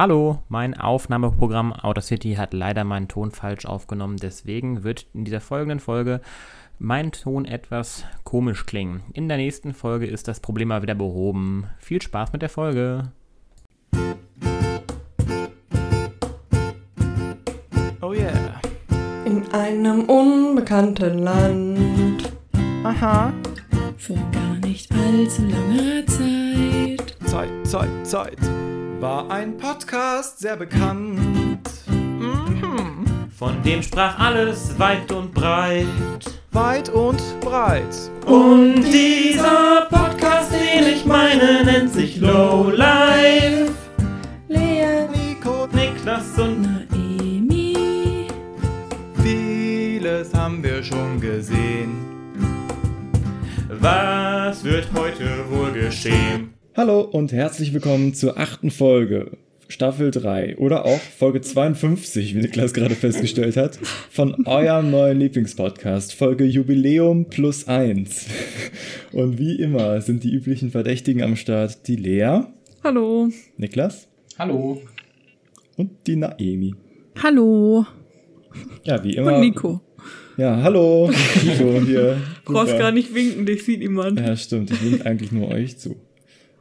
Hallo, mein Aufnahmeprogramm Audacity hat leider meinen Ton falsch aufgenommen, deswegen wird in dieser folgenden Folge mein Ton etwas komisch klingen. In der nächsten Folge ist das Problem mal wieder behoben. Viel Spaß mit der Folge. Oh yeah. In einem unbekannten Land. Aha. Vor gar nicht allzu langer Zeit. Zeit, Zeit, Zeit. War ein Podcast sehr bekannt. Mhm. Von dem sprach alles weit und breit. Weit und breit. Und dieser Podcast, den ich meine, nennt sich Low Life. Lea, Nico, Niklas und Naemi. vieles haben wir schon gesehen. was wird heute wohl geschehen? Hallo und herzlich willkommen zur achten Folge, Staffel 3 oder auch Folge 52, wie Niklas gerade festgestellt hat, von eurem neuen Lieblingspodcast, Folge Jubiläum plus 1. Und wie immer sind die üblichen Verdächtigen am Start die Lea, hallo. Niklas Hallo. und die Naemi. Hallo. Ja, wie immer. Und Nico. Ja, hallo. Nico hier. Du brauchst gar nicht winken, dich sieht niemand. Ja, stimmt. Ich winke eigentlich nur euch zu.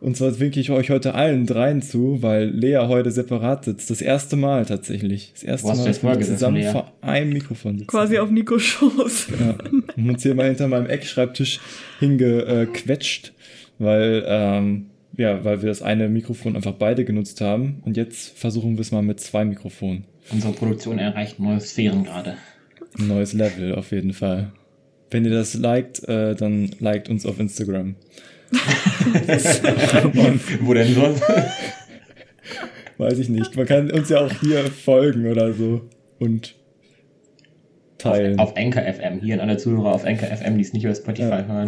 Und zwar winke ich euch heute allen dreien zu, weil Lea heute separat sitzt. Das erste Mal tatsächlich. Das erste Mal, dass wir zusammen Lea? vor einem Mikrofon sitzen. Quasi auf Nikos Schoß. Ja. Und uns hier mal hinter meinem Eckschreibtisch hingequetscht, weil, ähm, ja, weil wir das eine Mikrofon einfach beide genutzt haben. Und jetzt versuchen wir es mal mit zwei Mikrofonen. Unsere Produktion erreicht neue Sphären gerade. Ein neues Level auf jeden Fall. Wenn ihr das liked, äh, dann liked uns auf Instagram. Wo denn sonst? Weiß ich nicht. Man kann uns ja auch hier folgen oder so und teilen. Auf Anchor FM. Hier an alle Zuhörer auf Anchor FM, die es nicht über Spotify Ja. hören.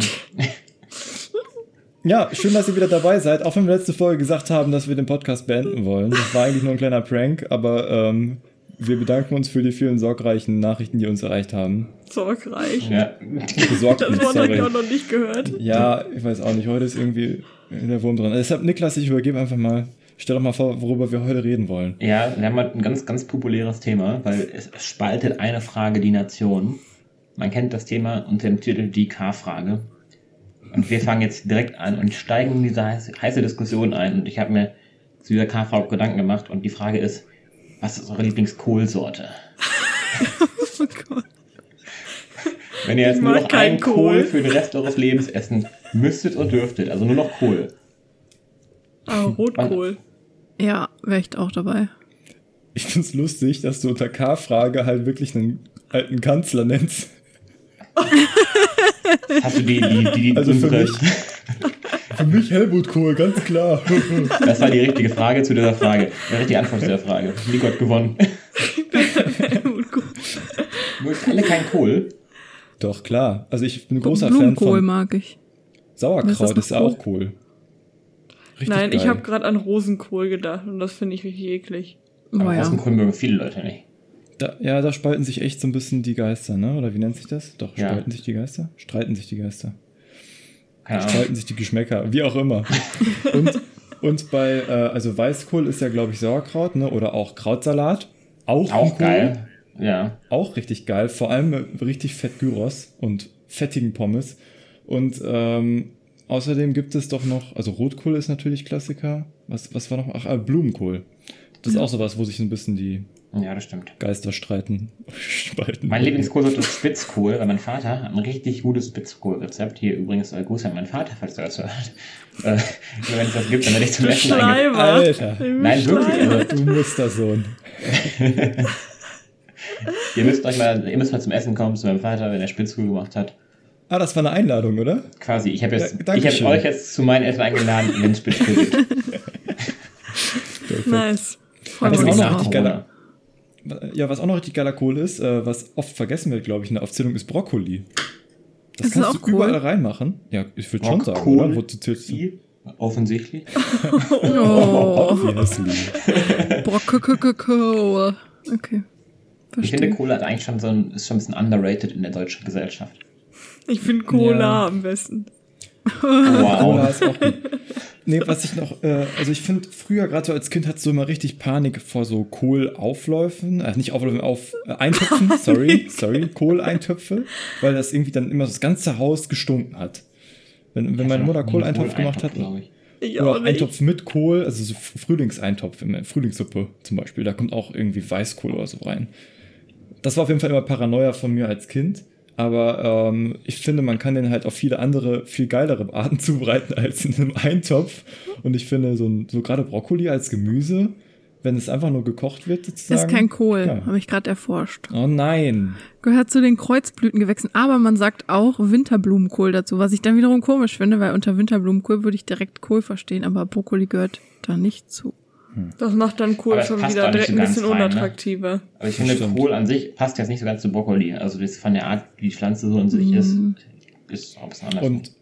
Ja, schön, dass ihr wieder dabei seid. Auch wenn wir letzte Folge gesagt haben, dass wir den Podcast beenden wollen. Das war eigentlich nur ein kleiner Prank, aber ähm, wir bedanken uns für die vielen sorgreichen Nachrichten, die uns erreicht haben. Sorgreich. Ja. Besorgt Das Wort habe ich auch noch nicht gehört. Ja, ich weiß auch nicht. Heute ist irgendwie der Wurm drin. Deshalb, Niklas, ich übergebe einfach mal. Stell doch mal vor, worüber wir heute reden wollen. ja, wir haben halt ein ganz, ganz populäres Thema, weil es spaltet eine Frage die Nation. Man kennt das Thema unter dem Titel die K-Frage. Und wir fangen jetzt direkt an und steigen in diese heiße, heiße Diskussion ein. Und ich habe mir zu dieser K-Frage Gedanken gemacht. Und die Frage ist, was ist eure Lieblingskohlsorte? Oh Gott. Wenn ihr jetzt Ich nur noch einen Kohl Kohl. für den Rest eures Lebens essen müsstet und dürftet, also nur noch Kohl. Ah, Rotkohl. Ja, wäre ich auch dabei. Ich find's lustig, dass du unter K-Frage halt wirklich einen alten Kanzler nennst. Hast du die, die, die, die Also für unsere, mich, für mich Helmut Kohl, ganz klar. das war die richtige Frage zu dieser Frage. Die richtige Antwort zu der Frage. Nico hat gewonnen. Mögt alle kein Kohl? Doch, klar. Also ich bin ein großer Fan Blumenkohl von mag ich. Sauerkraut, Ist das ist, ja Kohl? auch Kohl. Richtig Nein, ich geil. habe gerade an Rosenkohl gedacht und das finde ich richtig eklig. Oh Aber ja. Rosenkohl mögen viele Leute nicht. Da, ja, da spalten sich echt so ein bisschen die Geister, ne? Oder wie nennt sich das? Doch, Ja. spalten sich die Geister? Streiten sich die Geister. Ahnung. Streiten sich die Geschmäcker, wie auch immer. und, und bei, äh, also Weißkohl ist ja, glaube ich, Sauerkraut, ne? Oder auch Krautsalat. Auch, Auch geil. Ja. Auch richtig geil. Vor allem mit richtig fett Gyros und fettigen Pommes. Und ähm, außerdem gibt es doch noch, also Rotkohl ist natürlich Klassiker. Was, was war noch? Ach, äh, Blumenkohl. Das ist auch sowas, wo sich ein bisschen die Ja, das stimmt. Geister streiten. Spalten. Mein Lieblingskohlsorte ist Spitzkohl, weil mein Vater hat ein richtig gutes Spitzkohlrezept. Hier übrigens äh, Gruß an meinen Vater, falls er das hört. Äh, wenn es das gibt, dann werde ich zum Du Essen eingeladen. Schleimer. Alter. Du Nein, wirklich, also- Du Mustersohn. Ihr müsst euch mal, ihr müsst mal zum Essen kommen zu meinem Vater, wenn er Spitzkohl gemacht hat. Ah, das war eine Einladung, oder? Quasi, ich habe jetzt, Ja, ich habe euch jetzt zu meinem Essen eingeladen, wenn es Spitzkohl gibt. Nice. Voll Was Also auch noch nach richtig Corona. geiler, ja, was auch noch richtig geiler Kohl ist, äh, was oft vergessen wird, glaube ich, in der Aufzählung, ist Brokkoli. Das Ist das kannst auch du überall Kohl? reinmachen. Ja, ich würde schon sagen, Brokkoli? oder? Wozu zählst du? Offensichtlich. Oh. Brokkoli. Okay. Ich finde, Verstehe. Cola ist eigentlich schon so ein, ist schon ein bisschen underrated in der deutschen Gesellschaft. Ich finde Cola Ja. am besten. Cola Wow. ist auch gut. Nee, was ich noch, äh, also ich finde, früher, gerade so als Kind, hattest du immer richtig Panik vor so Kohlaufläufen, äh, nicht Aufläufen, auf äh, Eintöpfen, sorry, sorry, Kohleintöpfe, weil das irgendwie dann immer das ganze Haus gestunken hat. Wenn, wenn meine Mutter Kohleintopf gemacht hat, glaube ich. Ich oder auch nicht. Eintopf mit Kohl, also so Frühlingseintopf, immer Frühlingssuppe zum Beispiel, da kommt auch irgendwie Weißkohl oder so rein. Das war auf jeden Fall immer Paranoia von mir als Kind. Aber ähm, ich finde, man kann den halt auf viele andere, viel geilere Arten zubereiten als in einem Eintopf. Und ich finde, so, so gerade Brokkoli als Gemüse, wenn es einfach nur gekocht wird, sozusagen. Ist kein Kohl, Ja. habe ich gerade erforscht. Oh nein. Gehört zu den Kreuzblütengewächsen, aber man sagt auch Winterblumenkohl dazu, was ich dann wiederum komisch finde, weil unter Winterblumenkohl würde ich direkt Kohl verstehen, aber Brokkoli gehört da nicht zu. Das macht dann Kohl schon wieder direkt so ein bisschen rein, ne? unattraktiver. Aber ich finde, Stimmt. Kohl an sich passt jetzt nicht so ganz zu Brokkoli. Also das von der Art, wie die Pflanze so in sich ist, Mhm. ist auch ein bisschen anders. Und,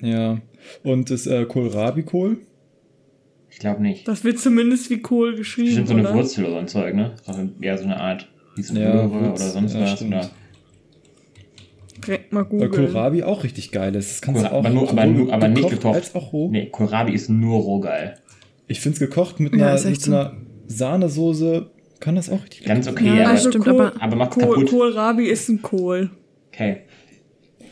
ja. Und das äh, Kohlrabi-Kohl? ich glaube nicht. Das wird zumindest wie Kohl geschrieben, Bestimmt so eine oder? Wurzel oder so ein Zeug, ne? Eher so eine Art Ja, Wurz- oder sonst ja, was. Oder Direkt mal Weil googeln. Kohlrabi auch richtig geil ist. Das kannst Kohl- du auch aber nur- aber nur- aber nicht gekocht gekocht. als auch roh. nee, Kohlrabi ist nur roh geil. Ich finde es gekocht mit Ja, einer, mit so einer Sahnesoße kann das auch richtig Ganz okay, Ja, aber, das stimmt, Kohl, aber- aber macht's Kohl, kaputt. Kohlrabi ist ein Kohl. Okay.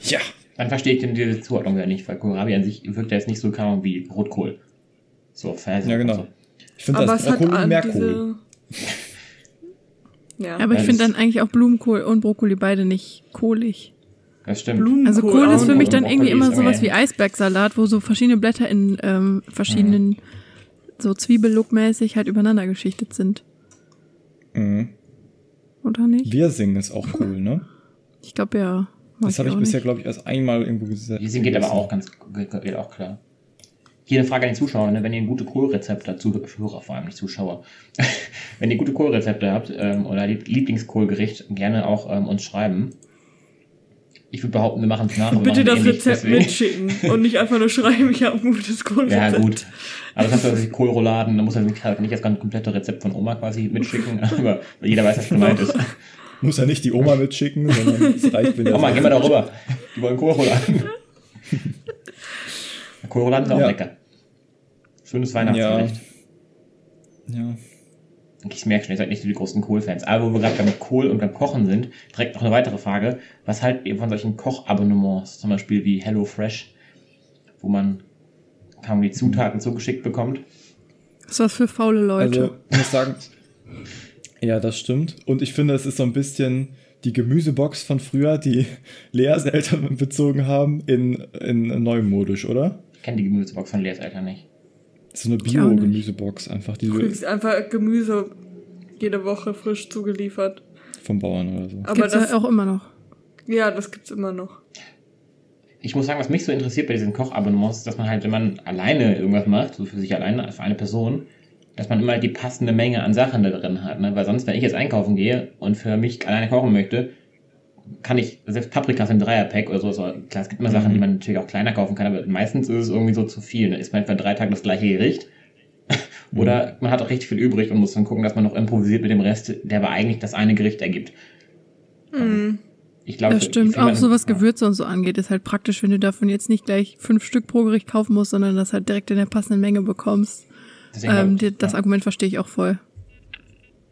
Ja. Dann verstehe ich denn diese Zuordnung wieder nicht, weil Kohlrabi an sich wirkt ja jetzt nicht so kaum wie Rotkohl. So, Fersen Ja, genau. und so. Ich finde Aber das es hat Brokkoli an mehr Kohl. diese... Ja, Aber ich Ja, finde dann eigentlich auch Blumenkohl und Brokkoli beide nicht kohlig. Das stimmt. Blumenkohl Also Kohl ist für mich dann und irgendwie immer sowas wie Eisbergsalat, wo so verschiedene Blätter in ähm, verschiedenen, so Zwiebellook-mäßig halt übereinander geschichtet sind. Mhm. Oder nicht? Wirsing ist auch cool, ne? Ich glaube ja. Das habe ich auch bisher, glaube ich, erst einmal irgendwo gesagt. Wiesing geht aber auch ganz geht auch klar. Hier eine Frage an die Zuschauer, ne? wenn ihr gute Kohlrezepte dazu, Hörer vor allem nicht Zuschauer, wenn ihr gute Kohlrezepte habt ähm, oder Lieb- Lieblingskohlgericht, gerne auch ähm, uns schreiben. Ich würde behaupten, wir machen es nach. Bitte das ähnlich, Rezept deswegen- mitschicken und nicht einfach nur schreiben, ich habe ein gutes Kohlrezept. Ja, gut. Aber das heißt, Kohlrouladen, da muss er nicht, kann nicht das ganze komplette Rezept von Oma quasi mitschicken, aber jeder weiß, was gemeint ist. Muss ja nicht die Oma mitschicken, sondern es reicht, wenn Oma, geh mal da rüber. Die wollen Kohlrouladen. Kohlrouladen sind auch Ja. lecker. Schönes Weihnachtsgericht. Ja. Ich merke schon, ihr seid nicht so die großen Kohl-Fans. Aber wo wir gerade beim Kohl und beim Kochen sind, direkt noch eine weitere Frage. Was haltet ihr von solchen Kochabonnements? Zum Beispiel wie HelloFresh, wo man kaum die Zutaten zugeschickt bekommt. Das ist was für faule Leute. Also, ich muss sagen, ja, das stimmt. Und ich finde, es ist so ein bisschen die Gemüsebox von früher, die Leas Eltern bezogen haben, in, in neumodisch, oder? Ich kenne die Gemüsebox von Leas Eltern nicht. So eine. Bio-Gemüsebox einfach, die Du kriegst einfach Gemüse jede Woche frisch zugeliefert. vom Bauern oder so. Aber Gibt's das, auch immer noch. ja, das gibt's immer noch. Ich muss sagen, was mich so interessiert bei diesen Kochabonnements, ist, dass man halt, wenn man alleine irgendwas macht, so für sich alleine, für eine Person, dass man immer die passende Menge an Sachen da drin hat. Ne? Weil sonst, wenn ich jetzt einkaufen gehe und für mich alleine kochen möchte, kann ich, selbst Paprika für ein Dreierpack oder so, klar, es gibt immer Sachen, die man natürlich auch kleiner kaufen kann, aber meistens ist es irgendwie so zu viel. Dann isst man für drei Tage das gleiche Gericht. Oder man hat auch richtig viel übrig und muss dann gucken, dass man noch improvisiert mit dem Rest, der aber eigentlich das eine Gericht ergibt. Mhm. Ich glaube, Das stimmt. Auch so was. Gewürze und so angeht, ist halt praktisch, wenn du davon jetzt nicht gleich fünf Stück pro Gericht kaufen musst, sondern das halt direkt in der passenden Menge bekommst. Deswegen Ähm, die, das ja. Argument verstehe ich auch voll.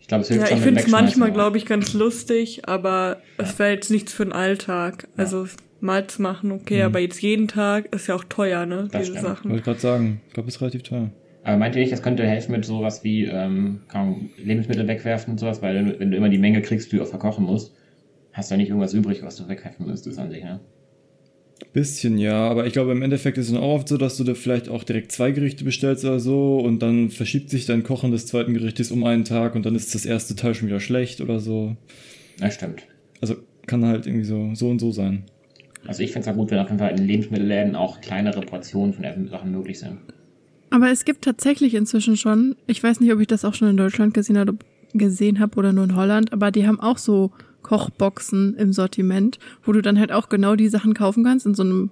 Ich glaube, es hilft Ja, schon ich finde es manchmal, glaube ich, ganz lustig, aber es wäre jetzt nichts für den Alltag. Also mal zu machen, okay, aber jetzt jeden Tag ist ja auch teuer, ne? Das diese stimmt. Sachen. Wollte ich gerade sagen. Ich glaube, es ist relativ teuer. Aber meint ihr nicht, das könnte helfen mit sowas wie ähm, keine Ahnung, Lebensmittel wegwerfen und sowas, weil wenn du immer die Menge kriegst, die du auch verkochen musst, hast du ja nicht irgendwas übrig, was du wegwerfen müsstest an sich, ne? Bisschen, ja, aber ich glaube, im Endeffekt ist es dann auch oft so, dass du da vielleicht auch direkt zwei Gerichte bestellst oder so und dann verschiebt sich dein Kochen des zweiten Gerichtes um einen Tag und dann ist das erste Teil schon wieder schlecht oder so. Das stimmt. Also kann halt irgendwie so, so und so sein. Also ich finde es auch gut, wenn auf jeden Fall in Lebensmittelläden auch kleinere Portionen von Sachen möglich sind. Aber es gibt tatsächlich inzwischen schon, ich weiß nicht, ob ich das auch schon in Deutschland gesehen habe, gesehen habe oder nur in Holland, aber die haben auch so Kochboxen im Sortiment, wo du dann halt auch genau die Sachen kaufen kannst in so einem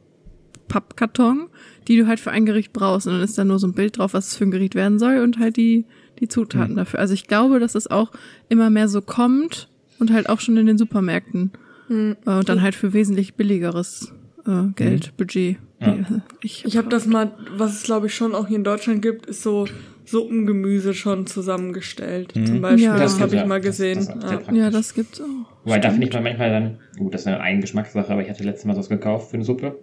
Pappkarton, die du halt für ein Gericht brauchst. Und dann ist da nur so ein Bild drauf, was es für ein Gericht werden soll und halt die, die Zutaten dafür. Also ich glaube, dass es auch immer mehr so kommt und halt auch schon in den Supermärkten. Hm. Äh, Und dann halt für wesentlich billigeres äh, Geld, Budget. Ja. Ich, Ich habe das mal, was es glaube ich schon auch hier in Deutschland gibt, ist so Suppengemüse schon zusammengestellt. Zum Beispiel, Ja. das Das habe ich ja. mal Das- gesehen. das sehr ja. ja, das gibt's auch. Wobei, da finde ich man manchmal dann, gut, das ist eine Eigengeschmackssache, aber ich hatte letztes Mal was gekauft für eine Suppe.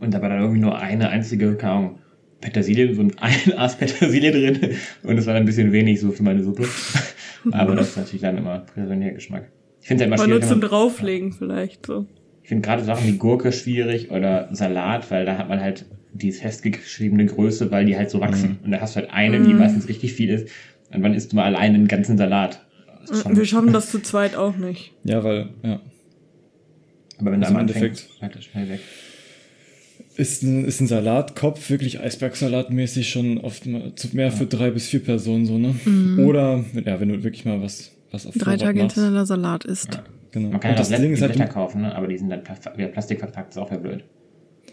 Und da war dann irgendwie nur eine einzige, keine Ahnung, Petersilie, so ein ein Aas Petersilie drin. Und das war dann ein bisschen wenig so für meine Suppe. aber das ist natürlich dann immer persönlicher Geschmack. Ich finde es halt immer Aber nur schwierig, zum Drauflegen vielleicht so. ich finde gerade Sachen wie Gurke schwierig oder Salat, weil da hat man halt die festgeschriebene Größe, weil die halt so wachsen. Und da hast du halt eine, die Mhm. meistens richtig viel ist. Und wann isst du mal alleine einen ganzen Salat? Das ist schon- Wir schaffen das zu zweit auch nicht. Ja, weil, ja. aber wenn du Also am im Anfang Endeffekt- halt das schnell weg. Ist ein, ist ein Salatkopf wirklich Eisbergsalatmäßig schon oft mal zu mehr für drei bis vier Personen so, ne? Oder, ja, wenn du wirklich mal was, was auf Drei Vorrat Tage machst. hintereinander Salat isst. Ja. Genau. Man kann ja das auch Ding ist halt, Blätter du, kaufen, ne? aber die sind dann wieder plastikverpackt, ist auch wieder blöd.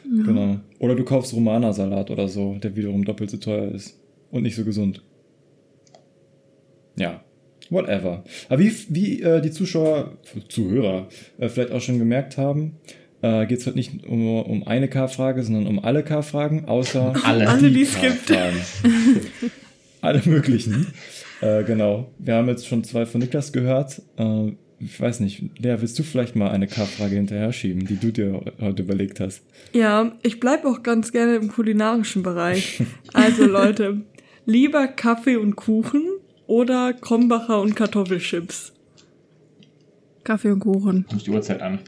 Genau. Oder du kaufst Romana-Salat oder so, der wiederum doppelt so teuer ist. Und nicht so gesund. Ja. Whatever. Aber wie, wie äh, die Zuschauer, Zuhörer äh, vielleicht auch schon gemerkt haben, äh, geht es heute nicht um, um eine K-Frage, sondern um alle K-Fragen, außer Alle. Alle, die es gibt. Alle möglichen. Äh, genau. Wir haben jetzt schon zwei von Niklas gehört. Äh, ich weiß nicht, Lea, willst du vielleicht mal eine K-Frage hinterher schieben, die du dir heute überlegt hast? Ja, ich bleibe auch ganz gerne im kulinarischen Bereich. Also Leute, lieber Kaffee und Kuchen oder Krombacher und Kartoffelchips? Kaffee und Kuchen. Kommt die Uhrzeit an.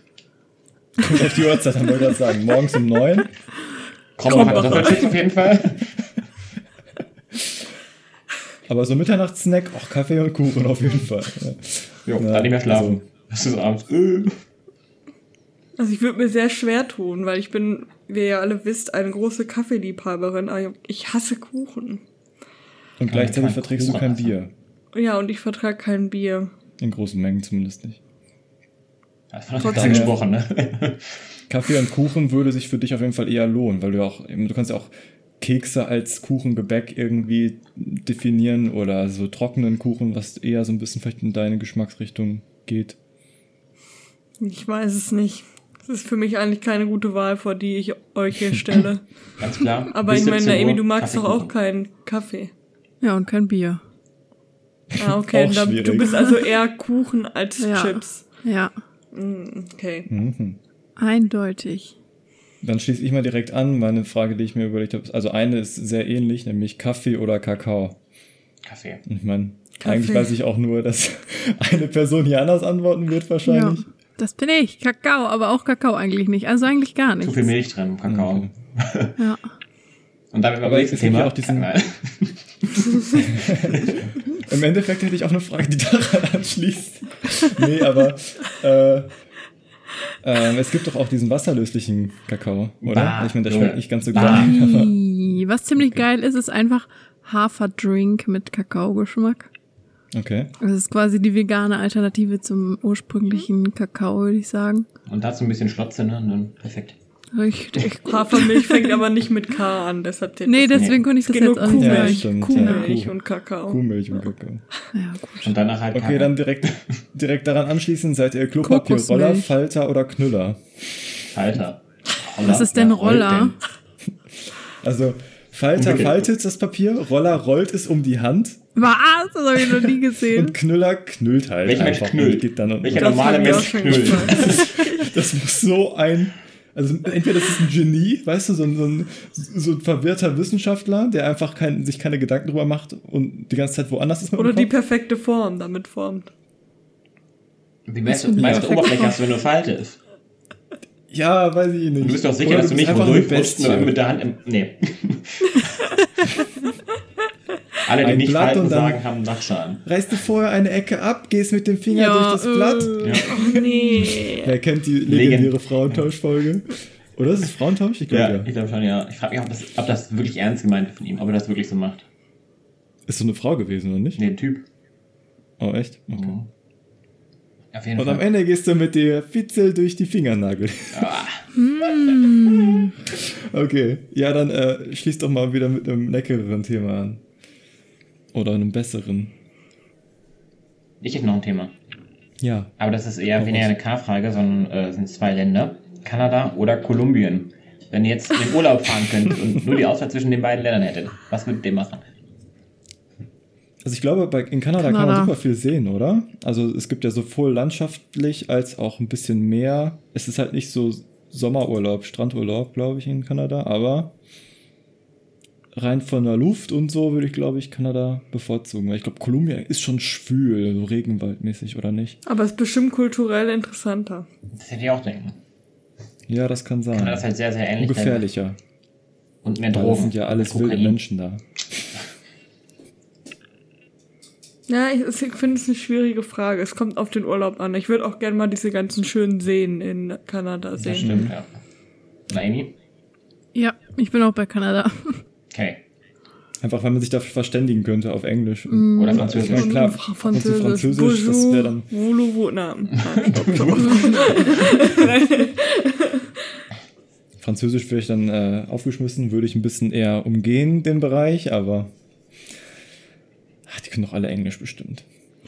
Kommt auf die Uhrzeit, haben wir gerade sagen. Morgens um neun. Mach. Kartoffelchips auf jeden Fall. Aber so Mitternachtssnack, auch Kaffee und Kuchen auf jeden Fall. Ja. Jo, Ja, dann nicht mehr schlafen. also- Das ist abends. Also ich würde mir sehr schwer tun, weil ich bin, wie ihr alle wisst, eine große Kaffeeliebhaberin. aber Ich hasse Kuchen. Und gleichzeitig kein verträgst du kein Kuchen Bier. Ja, und ich vertrage kein Bier. In großen Mengen zumindest nicht. Das war Trotzdem- gesprochen, ne? Kaffee und Kuchen würde sich für dich auf jeden Fall eher lohnen, weil du ja auch, du kannst ja auch Kekse als Kuchengebäck irgendwie definieren oder so trockenen Kuchen, was eher so ein bisschen vielleicht in deine Geschmacksrichtung geht. Ich weiß es nicht. Das ist für mich eigentlich keine gute Wahl, vor die ich euch hier stelle. Ganz klar. Aber Bis ich meine, 17 Naomi, Uhr du magst doch auch keinen Kaffee. Ja, und kein Bier. Ah, okay. Schwierig. du bist also eher Kuchen als Ja. Chips. Ja, Mm, Okay. Mhm. eindeutig. Dann schließe ich mal direkt an. Meine Frage, die ich mir überlegt habe, also eine ist sehr ähnlich, nämlich Kaffee oder Kakao. Kaffee. Ich meine, Kaffee. eigentlich weiß ich auch nur, dass eine Person hier anders antworten wird wahrscheinlich. Ja, das bin ich. Kakao, aber auch Kakao eigentlich nicht. Also eigentlich gar Zu nichts. viel Milch drin Kakao. Okay. Ja. Und damit Aber ja Thema. auch diesen-. Im Endeffekt hätte ich auch eine Frage, die daran anschließt. nee, aber äh, ähm, es gibt doch auch diesen wasserlöslichen Kakao, oder? Bah, ich meine, der schmeckt nicht ganz so Bah. geil. Was ziemlich geil ist, ist einfach Haferdrink mit Kakaogeschmack. Okay. Das ist quasi die vegane Alternative zum ursprünglichen Kakao, würde ich sagen. Und dazu ein bisschen Schlotze, ne? Und dann perfekt. Richtig. Hafermilch fängt aber nicht mit K an, deshalb zählt Nee, deswegen konnte ich das jetzt auch nicht Ja, stimmt. Kuhmilch Ja, und Kakao. Kuhmilch und Kakao. Ja, gut. Und danach halt Okay, Kakao. dann direkt, direkt daran anschließend, seid ihr Klopapierroller. Falter oder Knüller? Falter. Was ist denn Roller? Also, Falter faltet das Papier, Roller rollt es um die Hand Was? Das habe ich noch nie gesehen. und Knüller knüllt halt Welcher Mensch knüllt? geht dann Welcher Das normale Mensch knüllt? Das muss so ein. Also entweder das ist ein Genie, weißt du, so ein, so ein, so ein verwirrter Wissenschaftler, der einfach kein, sich keine Gedanken drüber macht und die ganze Zeit woanders ist mit Oder die perfekte Form damit formt. Wie meiste, ist meiste perfekt? Oberfläche hast du, wenn du faltest? Ja, weiß ich nicht. Du bist doch sicher, Oder dass du nicht wo und mit der Hand im. Nee. Alle, die Ein nicht Blatt falten und dann- sagen, haben Dachschaden. Reißt du vorher eine Ecke ab, gehst mit dem Finger Ja, durch das Blatt. äh, Ja. Oh nee. Wer kennt die Legend- legendäre Frauentauschfolge? Oder ist es Frauentausch? Ich glaube Ja, ja. ich glaube schon, ja. Ich frage mich, ob das, ob das wirklich ernst gemeint ist von ihm, ob er das wirklich so macht. Ist so eine Frau gewesen, oder nicht? Nee, ein Typ. Oh, echt? Okay. Mhm. Auf jeden Und Fall. am Ende gehst du mit der Fitzel durch die Fingernagel. Ah, Okay, ja, dann äh, schließ doch mal wieder mit einem leckereren Thema an. Oder einem besseren. ich hätte noch ein Thema. Ja. Aber das ist eher weniger eine K-Frage, sondern äh, sind zwei Länder. Kanada oder Kolumbien. Wenn ihr jetzt in den Urlaub fahren könnt und nur die Auswahl zwischen den beiden Ländern hättet, was würdet ihr machen? Also ich glaube, bei, in Kanada, kann Kanada. man super viel sehen, oder? Also es gibt ja sowohl landschaftlich als auch ein bisschen mehr. Es ist halt nicht so Sommerurlaub, Strandurlaub, glaube ich, in Kanada, aber rein von der Luft und so würde ich, glaube ich, Kanada bevorzugen. Weil ich glaube, Kolumbien ist schon schwül, so regenwaldmäßig, oder nicht? Aber es ist bestimmt kulturell interessanter. Das hätte ich auch denken. Ja, das kann sein. Kanada ist halt sehr, sehr ähnlich. Und gefährlicher. Und mehr Drogen. das sind ja alles wilde Menschen da. Ja, ich, ich finde es eine schwierige Frage. Es kommt auf den Urlaub an. Ich würde auch gerne mal diese ganzen schönen Seen in Kanada Das sehen. stimmt, ja. Naomi? Ja, ich bin auch bei Kanada. Okay. Einfach, weil man sich da verständigen könnte auf Englisch. Mm. Oder Französisch. Ja, klar. Fra- Und so Französisch, das wäre dann. Bonjour, Na, stopp. Französisch wäre ich dann äh, aufgeschmissen, würde ich ein bisschen eher umgehen, den Bereich, aber. Ach, die können doch alle Englisch bestimmt.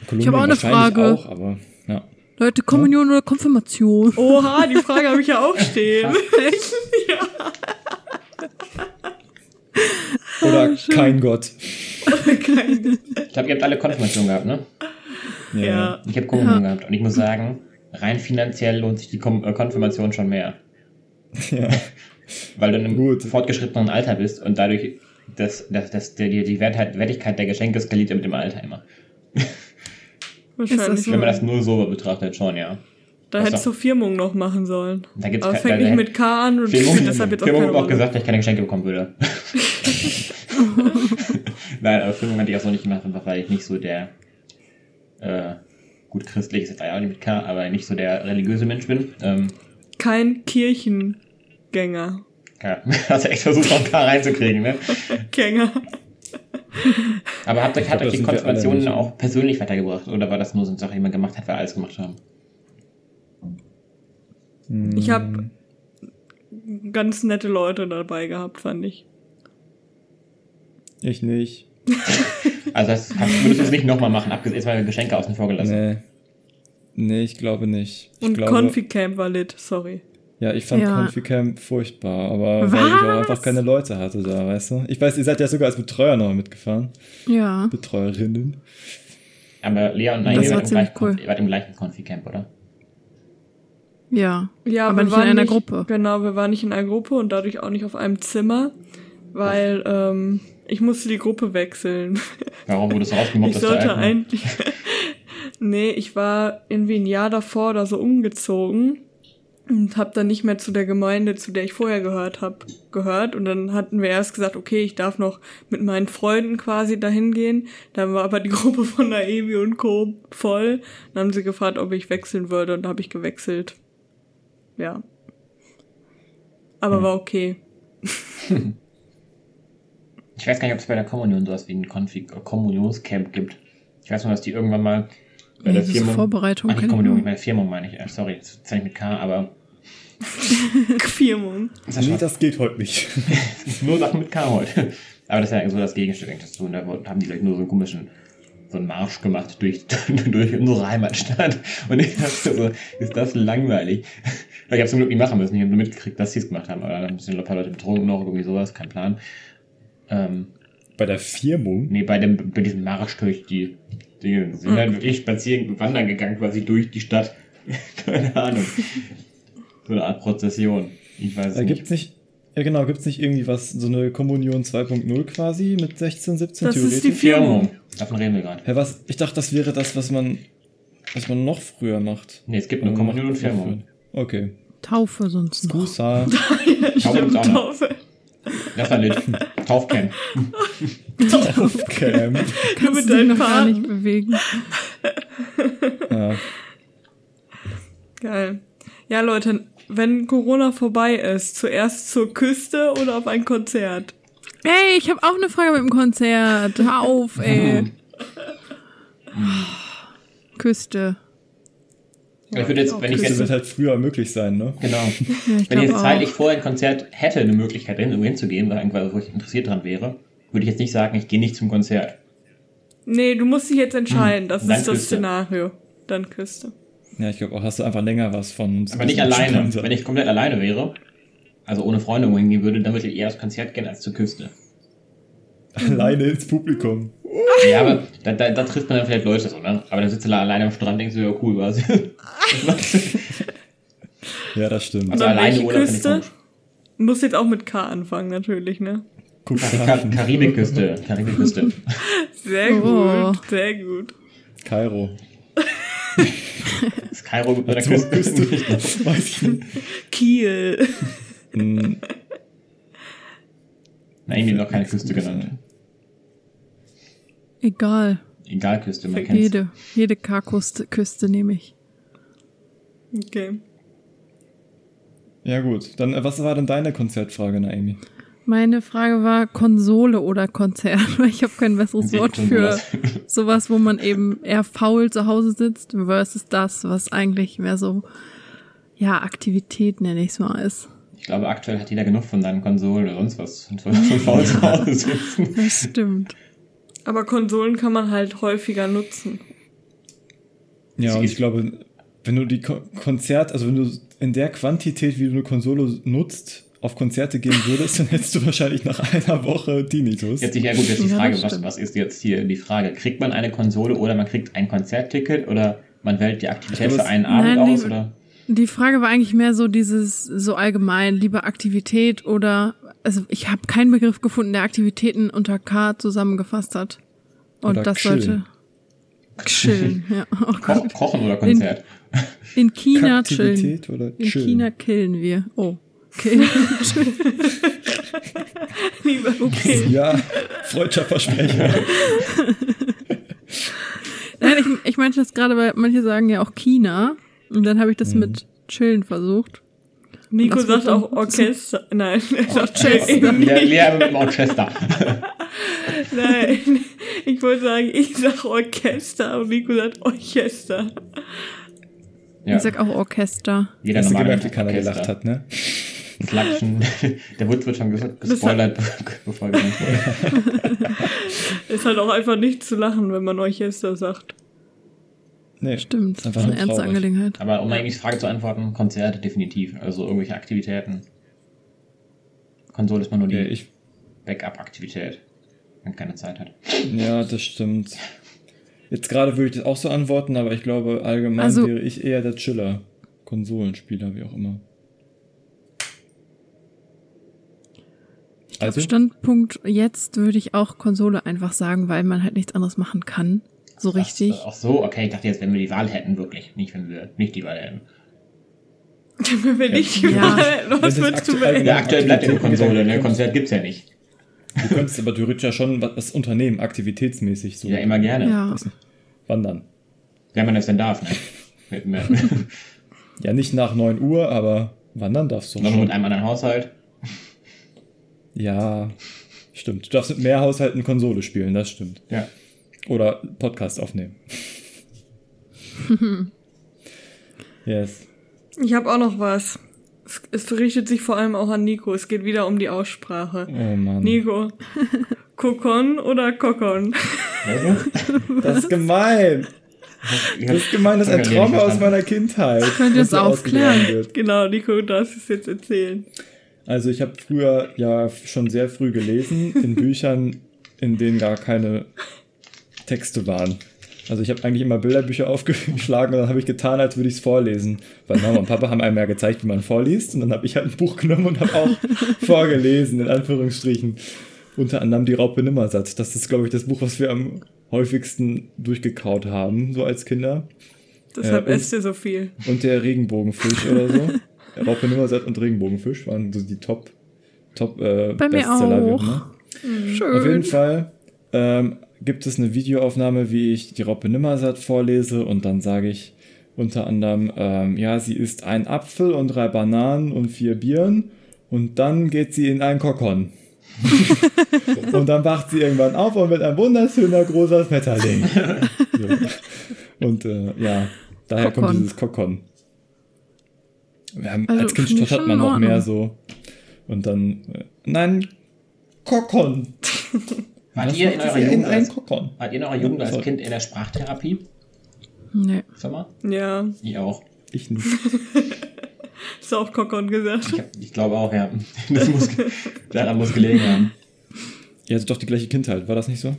Kolumbien habe auch eine Frage. Auch, aber ja. Leute, Kommunion oder Konfirmation? Oha, die Frage habe ich ja auch stehen. Oder kein Gott. Ich glaube, ihr habt alle Konfirmation gehabt, ne? ja. Ich habe Kommunion gehabt. Und ich muss sagen, rein finanziell lohnt sich die äh, Konfirmation schon mehr. ja. Weil du in einem Gut. fortgeschrittenen Alter bist und dadurch das, das, das, die, die Wertheit, Wertigkeit der Geschenke skaliert ja mit dem Alter immer. Wahrscheinlich. Das Wenn man das nur so betrachtet, schon, ja. Da Was hättest du Firmung noch machen sollen. Da gibt's Aber kein- fängt nicht mit K an und Firmung, deshalb jetzt auch Firmung auch gesagt, dass ich keine Geschenke bekommen würde. Nein, aber Firmung hatte ich auch so nicht gemacht, einfach weil ich nicht so der, äh, gut christlich ist jetzt auch nicht mit K, aber nicht so der religiöse Mensch bin. Ähm, Kein Kirchengänger. ja, hast du echt versucht, noch ein K reinzukriegen, ne? Gänger. Aber habt ihr, hat euch die nicht. auch persönlich weitergebracht? Oder war das nur so eine Sache, die man gemacht hat, weil alles gemacht haben? Ich habe ganz nette Leute dabei gehabt, fand ich. Ich nicht. Also das kannst, würdest du es nicht nochmal machen, abgesehen jetzt mal Geschenke außen vor gelassen. Nee. Nee, ich glaube nicht. Ich Und glaube, Confi-Camp war lit, sorry. Ja, ich fand Ja. Confi-Camp furchtbar, aber weil ich auch Was? einfach keine Leute hatte da, weißt du? Ich weiß, ihr seid ja sogar als Betreuer noch mitgefahren. Ja. Betreuerinnen. Aber Lea und Naomi wart gleichen, cool. ihr wart im gleichen Konfi-Camp, oder? Ja. Ja, Aber wir nicht in waren einer Gruppe. Genau, wir waren nicht in einer Gruppe und dadurch auch nicht auf einem Zimmer, weil ähm, ich musste die Gruppe wechseln. Warum wurdest du rausgemobbt, Ich sollte eigentlich. nee, ich war irgendwie ein Jahr davor oder so umgezogen und habe dann nicht mehr zu der Gemeinde, zu der ich vorher gehört habe, gehört. Und dann hatten wir erst gesagt, okay, ich darf noch mit meinen Freunden quasi dahin gehen. Dann war aber die Gruppe von Naevi und Co. voll. Dann haben sie gefragt, ob ich wechseln würde und da habe ich gewechselt. Ja. Aber Hm. war okay. Ich weiß gar nicht, ob es bei der Kommunion sowas wie ein Konfi äh, Kommunionscamp gibt. Ich weiß nur, dass die irgendwann mal bei Ja, der Firmung... Vorbereitung Ach, nicht Kommunion, ich meine Firmung meine ich. Äh, Sorry, das ist ja nicht mit K, aber... Firmung. Das Nee, das geht heute nicht. nur Sachen mit K heute. Aber das ist ja so das Gegenstück dazu. Und da haben die gleich nur so einen komischen so einen Marsch gemacht durch, durch unsere Heimatstadt. Und ich dachte so, ist das langweilig. Ich habe zum Glück nicht machen müssen. Ich habe nur mitgekriegt, dass sie es gemacht haben. Aber dann sind ein paar Leute betrunken noch, irgendwie sowas, kein Plan. Ähm, Bei der Firmung? Nee, bei, dem, bei diesem Marsch durch die Dinge. Sie sind halt wirklich spazieren, wandern gegangen, quasi durch die Stadt. Keine Ahnung. So eine Art Prozession. Ich weiß es Da nicht. gibt's nicht. Ja, genau, gibt's nicht irgendwie was, so eine Kommunion 2.0 quasi mit 16, 17 Das ist theoretisch? die Firmung. Davon reden wir gerade. Hä, was? Ich dachte, das wäre das, was man, was man noch früher macht. Nee, es gibt nur Ähm, Kommunion und Firmung. Okay. Taufe sonst noch. Auch noch. Taufe. Das war lit. Taufcamp. Camp. Kannst mit du dich deinen noch gar nicht bewegen. Ja. Geil. Ja, Leute, wenn Corona vorbei ist, zuerst zur Küste oder auf ein Konzert? Ey, ich habe auch eine Frage mit dem Konzert. Hör auf, ey. Küste. Ich würde jetzt, wenn ich Das jetzt, wird halt früher möglich sein, ne? genau, Ja, ich wenn ich jetzt auch. zeitlich vorher ein Konzert hätte, eine Möglichkeit hinzugehen, weil irgendwas, wo ich interessiert dran wäre, würde ich jetzt nicht sagen, ich gehe nicht zum Konzert. Nee, du musst dich jetzt entscheiden. Das Dann ist das Küste. Szenario. Dann Küste. Ja, ich glaube auch, hast du einfach länger was von uns. Aber nicht alleine. Wenn ich komplett alleine wäre, also ohne Freunde irgendwo hingehen würde, dann würde ich eher aufs Konzert gehen als zur Küste. alleine ins Publikum. Ja, aber da, da, da trifft man dann vielleicht Leute so, ne? Aber da sitzt du da alleine am Strand, denkst du, ja cool, was? Ja, das stimmt. Also Dann alleine Urlaub Küste? Muss jetzt auch mit K anfangen, natürlich, ne? Ka Karibikküste, Karibikküste. Sehr Oh. gut, sehr gut. Kairo. Ist Kairo mit einer So, Küste? Küste. Weiß ich nicht. Kiel. Hm, Nein, irgendwie noch keine Küste genannt. Egal. Egal Küste, man kennt's. Jede, jede K-Küste Küste nehme ich. Okay. Ja gut, dann äh, was war denn deine Konzertfrage, Naomi? Meine Frage war Konsole oder Konzert, weil ich habe kein besseres Wort für sowas, wo man eben eher faul zu Hause sitzt, versus das, was eigentlich mehr so, ja, Aktivität nenne ich es mal ist. Ich glaube, aktuell hat jeder genug von deinen Konsolen oder sonst was. Von faul zu Hause sitzen. Das stimmt. Aber Konsolen kann man halt häufiger nutzen. Ja, Sie und ich glaube, wenn du die Ko Konzert, also wenn du in der Quantität, wie du eine Konsole nutzt, auf Konzerte gehen würdest, dann hättest du wahrscheinlich nach einer Woche Tinnitus. Jetzt ja gut, jetzt die Ja, Frage, das was, was ist jetzt hier die Frage? Kriegt man eine Konsole oder man kriegt ein Konzertticket oder man wählt die Aktivität glaube, für einen Abend Nein, aus die- oder? Die Frage war eigentlich mehr so dieses, so allgemein, lieber Aktivität oder, also ich habe keinen Begriff gefunden, der Aktivitäten unter K zusammengefasst hat. Und Oder das chillen. sollte chillen, ja. Oh Ko. Kochen oder Konzert? In China chillen. Aktivität oder In chillen? China killen wir. Oh. Killen. Lieber, okay. Ja, freudscher Versprecher. Nein, ich, ich meinte das gerade, weil manche sagen ja auch China. Und dann habe ich Mhm. das mit chillen versucht. Nico sagt auch Orchester. Nein, er sagt Orchester. Chillen. Lea, mit dem Orchester. Nein, ich wollte sagen, ich sag Orchester und Nico sagt Orchester. Ja, Ich sag auch Orchester. jeder Hast du normale gemerkt, wie keiner gelacht hat, ne? Klatschen. Der Wutz wird schon ges- gespoilert, bevor er wurde. Ist halt auch einfach nicht zu lachen, wenn man Orchester sagt. Nee, Stimmt. Ist Das ist einfach eine ernste traurig. Angelegenheit. Aber um eigentlich die Frage zu antworten, Konzerte definitiv. Also irgendwelche Aktivitäten. Konsole ist man nur die Ja, ich, Backup-Aktivität, wenn keine Zeit hat. ja, das stimmt. Jetzt gerade würde ich das auch so antworten, aber ich glaube, allgemein Also- wäre ich eher der Chiller. Konsolenspieler, wie auch immer. Also, Standpunkt jetzt würde ich auch Konsole einfach sagen, weil man halt nichts anderes machen kann. So richtig. Ach, ach so, okay, ich dachte jetzt, wenn wir die Wahl hätten, wirklich. Nicht, wenn wir nicht die Wahl hätten. Wenn wir nicht Ja. ja. Wenn was es würdest du aktuell- wählen? Ja, aktuell bleibt ja nur Aktivitäten Konsole, ne? Konzert gibt's ja nicht. du könntest aber theoretisch ja schon was, unternehmen, aktivitätsmäßig so. Ja, immer gerne. Ja. Wandern. Wenn man das denn darf, ne? Ja, nicht nach 9 Uhr, aber wandern darfst du noch schon. mit einem anderen Haushalt. Ja, stimmt. Du darfst mit mehr Haushalten Konsole spielen, das stimmt. Ja. Oder Podcast aufnehmen. yes. Ich habe auch noch was. Es, es richtet sich vor allem auch an Nico. Es geht wieder um die Aussprache. Oh Mann. Nico, Kokon oder Kokon? Das ist gemein. Das ist gemein, das ist ein Trauma aus meiner Kindheit. Könnt ihr es aufklären? Genau, Nico, du darfst es jetzt erzählen. Also ich habe früher ja schon sehr früh gelesen in Büchern, in denen gar keine Texte waren. Also ich habe eigentlich immer Bilderbücher aufgeschlagen und dann habe ich getan, als würde ich es vorlesen. Weil Mama und Papa haben einem ja gezeigt, wie man vorliest. Und dann habe ich halt ein Buch genommen und habe auch vorgelesen, in Anführungsstrichen. Unter anderem die Raupe Nimmersatt. Das ist, glaube ich, das Buch, was wir am häufigsten durchgekaut haben, so als Kinder. Deshalb Äh, esst ihr so viel. Und der Regenbogenfisch oder so. Raupe Nimmersatt und Regenbogenfisch waren so die Top, Top äh, Bei mir Bestseller. auch. immer. Schön. Auf jeden Fall ähm, gibt es eine Videoaufnahme, wie ich die Raupe Nimmersatt vorlese und dann sage ich unter anderem, ähm, ja, sie isst ein Apfel und drei Bananen und vier Bieren und dann geht sie in ein Kokon. und dann wacht sie irgendwann auf und wird ein wunderschöner großer Schmetterling. so. Und äh, ja, daher kommt Kokon. dieses Kokon. Wir haben, Also, als Kind stottert man noch mehr so. Und dann, äh, nein, Kokon. Wart ihr in eurer sie Jugend als, wart ihr in eurer Jugend als. Kind in der Sprachtherapie? Nee. Firma? Ja, Ich auch. Ich nicht. ist auch Kokon gesagt. Ich, hab, ich glaube auch, ja. Das muss, daran muss gelegen haben. Ihr hattet doch die gleiche Kindheit, war das nicht so?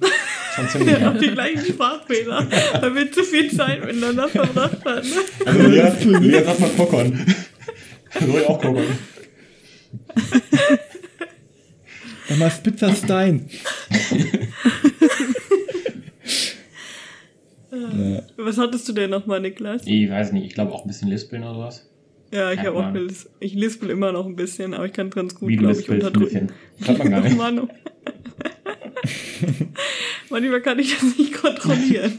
Schon ziemlich, ja. haben die gleichen Sprachfehler, weil wir zu viel Zeit miteinander verbracht hatten. Also, Lea, Lea, sag mal Kokon. Soll ich auch Kokon? Mal Spitzerstein. ja. Was hattest du denn nochmal, Niklas? Ich weiß nicht, ich glaube auch ein bisschen Lispeln oder sowas. Ja, ich habe auch gelis ich lispel immer noch ein bisschen, aber ich kann ganz gut, glaube ich, unterdrücken. Hört man gar nicht. Mann. Manchmal kann ich das nicht kontrollieren.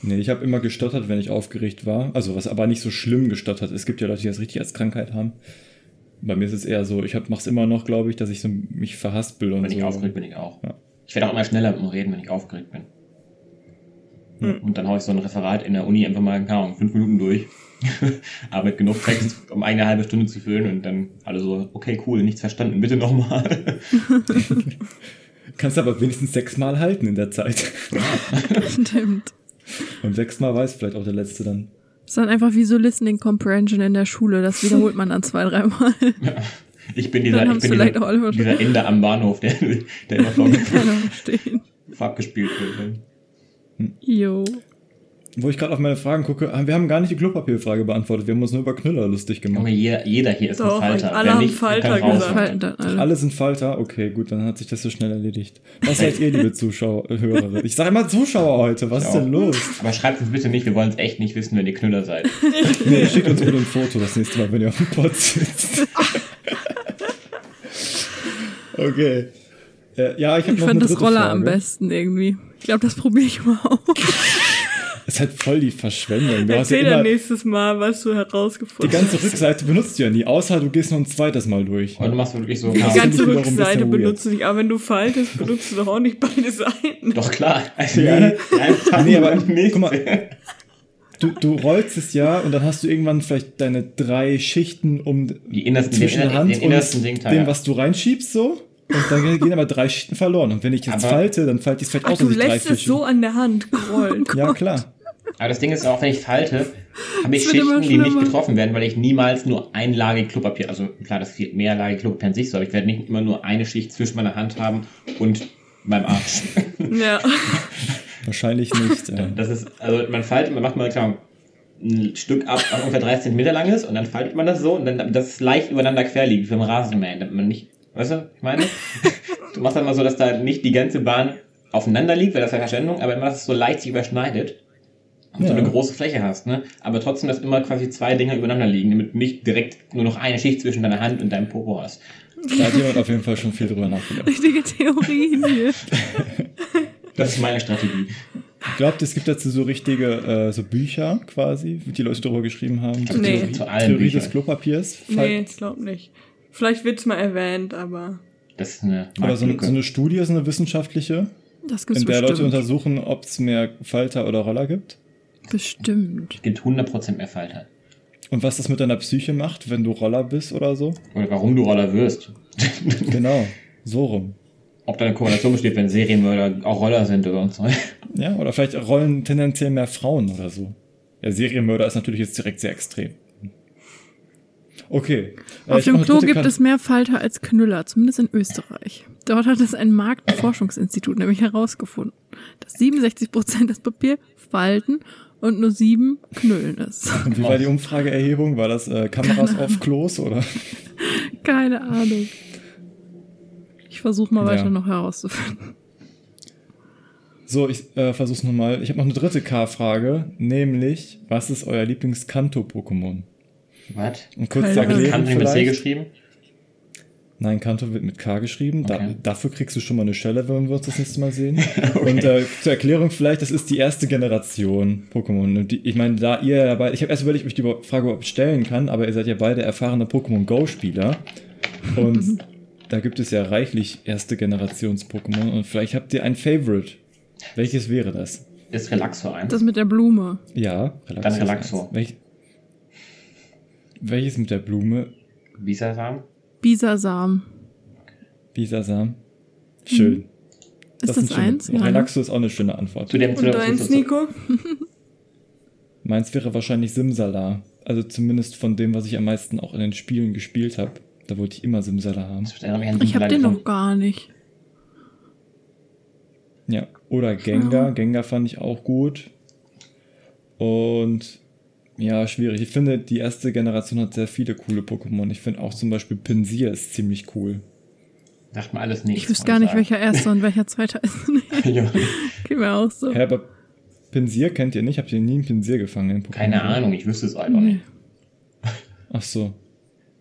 Nee, ich habe immer gestottert, wenn ich aufgeregt war. Also was aber nicht so schlimm gestottert. Es gibt ja Leute, die das richtig als Krankheit haben. Bei mir ist es eher so, ich hab, mach's immer noch, glaube ich, dass ich so mich verhaspel und Wenn so. ich aufgeregt bin, ich auch. Ja. Ich werde auch immer schneller mit dem Reden, wenn ich aufgeregt bin. Hm. Und dann hau ich so ein Referat in der Uni einfach mal, keine Ahnung, fünf Minuten durch. Aber mit genug Text, um eine halbe Stunde zu füllen und dann alle so, okay, cool, nichts verstanden, bitte nochmal. Kannst aber wenigstens sechsmal halten in der Zeit. Stimmt. Und sechsmal weiß vielleicht auch der Letzte dann. Ist dann einfach wie so Listening Comprehension in der Schule. Das wiederholt man dann zwei, dreimal. Ich bin dieser, ich bin vielleicht auch alle dieser, dieser Ende am Bahnhof, der, der immer vor Keiner verstehen. abgespielt wird. ne? Jo. Wo ich gerade auf meine Fragen gucke, ah, wir haben gar nicht die Klopapierfrage beantwortet. Wir haben uns nur über Knüller lustig gemacht. Junge, jeder, jeder hier ist Doch, ein Falter. alle Wer haben nicht, Falter gesagt. Falten alle. Alle sind Falter? Okay, gut, dann hat sich das so schnell erledigt. Was seid ihr, liebe Zuschauer, äh, Hörer? Ich sage immer Zuschauer heute, was ist denn los? Aber schreibt uns bitte nicht, wir wollen es echt nicht wissen, wenn ihr Knüller seid. Nee, schickt uns bitte ein Foto das nächste Mal, wenn ihr auf dem Pod sitzt. okay. Äh, ja, ich habe Ich noch fand eine das Roller Frage. am besten irgendwie. Ich glaube, das probiere ich mal aus. Das ist halt voll die Verschwendung. Du hast ja Erzähl dann immer, nächstes Mal, was du die herausgefunden ganze Rückseite benutzt du ja nie, außer du gehst noch ein zweites Mal durch. Und du machst wirklich so, Die ja, ganze Rückseite benutzt du nicht, aber wenn du faltest, benutzt du doch auch nicht beide Seiten. doch klar. Also, Nee. ja, Nee, aber nicht. guck mal, du, du rollst es ja und dann hast du irgendwann vielleicht deine drei Schichten um Die innersten, zwischen den, der Hand den innersten und Dingteil. dem, was du reinschiebst, so. Und dann gehen aber drei Schichten verloren. Und wenn ich jetzt Aber- falte, dann falte ich es vielleicht Ach, auch, du ich drei, lässt es so an der Hand gerollt. Ja, klar. Aber das Ding ist auch, wenn ich falte, habe ich Es Schichten, die nicht getroffen werden, weil ich niemals nur einlagig Klopapier, also klar, das ist mehrlagig Klopapier an sich so, aber ich werde nicht immer nur eine Schicht zwischen meiner Hand haben und meinem Arsch. Ja. Wahrscheinlich nicht. Äh. Das ist, also man faltet, man macht mal klar, ein Stück ab, was ungefähr 30 Zentimeter lang ist und dann faltet man das so und dann, das ist leicht übereinander quer liegt, wie beim Rasenmähen, damit man nicht, weißt du, ich meine? Du machst dann mal so, dass da nicht die ganze Bahn aufeinander liegt, weil das ist ja Verschwendung, aber immer, dass es so leicht sich überschneidet und Ja. so eine große Fläche hast, ne? Aber trotzdem, dass immer quasi zwei Dinger übereinander liegen, damit du nicht direkt nur noch eine Schicht zwischen deiner Hand und deinem Popo hast. Da hat jemand auf jeden Fall schon viel drüber nachgedacht. Richtige Theorien hier. Das ist meine Strategie. Glaubt, es gibt dazu so richtige äh, so Bücher quasi, die Leute darüber geschrieben haben? glaub, Nee. Theorie, zu allen Theorie des Klopapiers? Nee, ich glaub nicht. Vielleicht wird's mal erwähnt, aber. Das ist eine Oder so eine, so eine Studie, so eine wissenschaftliche, in der Leute bestimmt. untersuchen, ob es mehr Falter oder Roller gibt. Bestimmt. Es gibt 100% mehr Falter. Und was das mit deiner Psyche macht, wenn du Roller bist oder so. Oder warum du Roller wirst. Genau, so rum. Ob da eine Korrelation besteht, wenn Serienmörder auch Roller sind oder so. Ja, oder vielleicht rollen tendenziell mehr Frauen oder so. Der Serienmörder ist natürlich jetzt direkt sehr extrem. Okay. Äh, Auf ich dem Klo gibt Kan- es mehr Falter als Knüller, zumindest in Österreich. Dort hat es ein Marktforschungsinstitut nämlich herausgefunden, dass 67 Prozent das Papier falten und nur sieben Knüllen ist. Und wie war die Umfrageerhebung? War das äh, Kameras auf Klos oder? Keine Ahnung. Ich versuche mal Ja. weiter noch herauszufinden. So, ich äh, versuch's nochmal. Ich habe noch eine dritte K-Frage, nämlich, was ist euer Lieblings-Kanto-Pokémon? Was? Und kurz Keine erklären nicht mit C geschrieben? Nein, Kanto wird mit K geschrieben. Da, Okay. dafür kriegst du schon mal eine Stelle, wenn wir uns das nächste Mal sehen. Und äh, zur Erklärung vielleicht, das ist die erste Generation Pokémon. Und die, ich meine, da ihr ja beide, ich habe erst überlegt, ob ich die Frage überhaupt stellen kann, aber ihr seid ja beide erfahrene Pokémon Go-Spieler. Und da gibt es ja reichlich erste Generations-Pokémon. Und vielleicht habt ihr ein Favorite. Welches wäre das? Ist Relaxo eins? Das mit der Blume. Ja, Relaxo. Dann ist Relaxo. Welch, welches mit der Blume? Bisasam? Bisasam. Bisasam. Schön. Ist das, schöne- eins? Ja, ne? Relaxo ist auch eine schöne Antwort. Zu dem, zu Und deins, Nico? Meins wäre wahrscheinlich Simsala. Also zumindest von dem, was ich am meisten auch in den Spielen gespielt habe. Da wollte ich immer Simsala haben. Ich habe den noch gar nicht. Ja. Oder Gengar. Gengar fand ich auch gut. Und ja, schwierig. Ich finde, die erste Generation hat sehr viele coole Pokémon. Ich finde auch zum Beispiel Pinsir ist ziemlich cool. Sagt mir alles nichts. Ich wüsste gar nicht, sagen. welcher erster und welcher zweiter ist. Ja. Geht mir auch so. Hä, aber Pinsir kennt ihr nicht? Habt ihr nie einen Pinsir gefangen in Pokémon? Keine Ahnung, ich wüsste es einfach nicht. Ach so.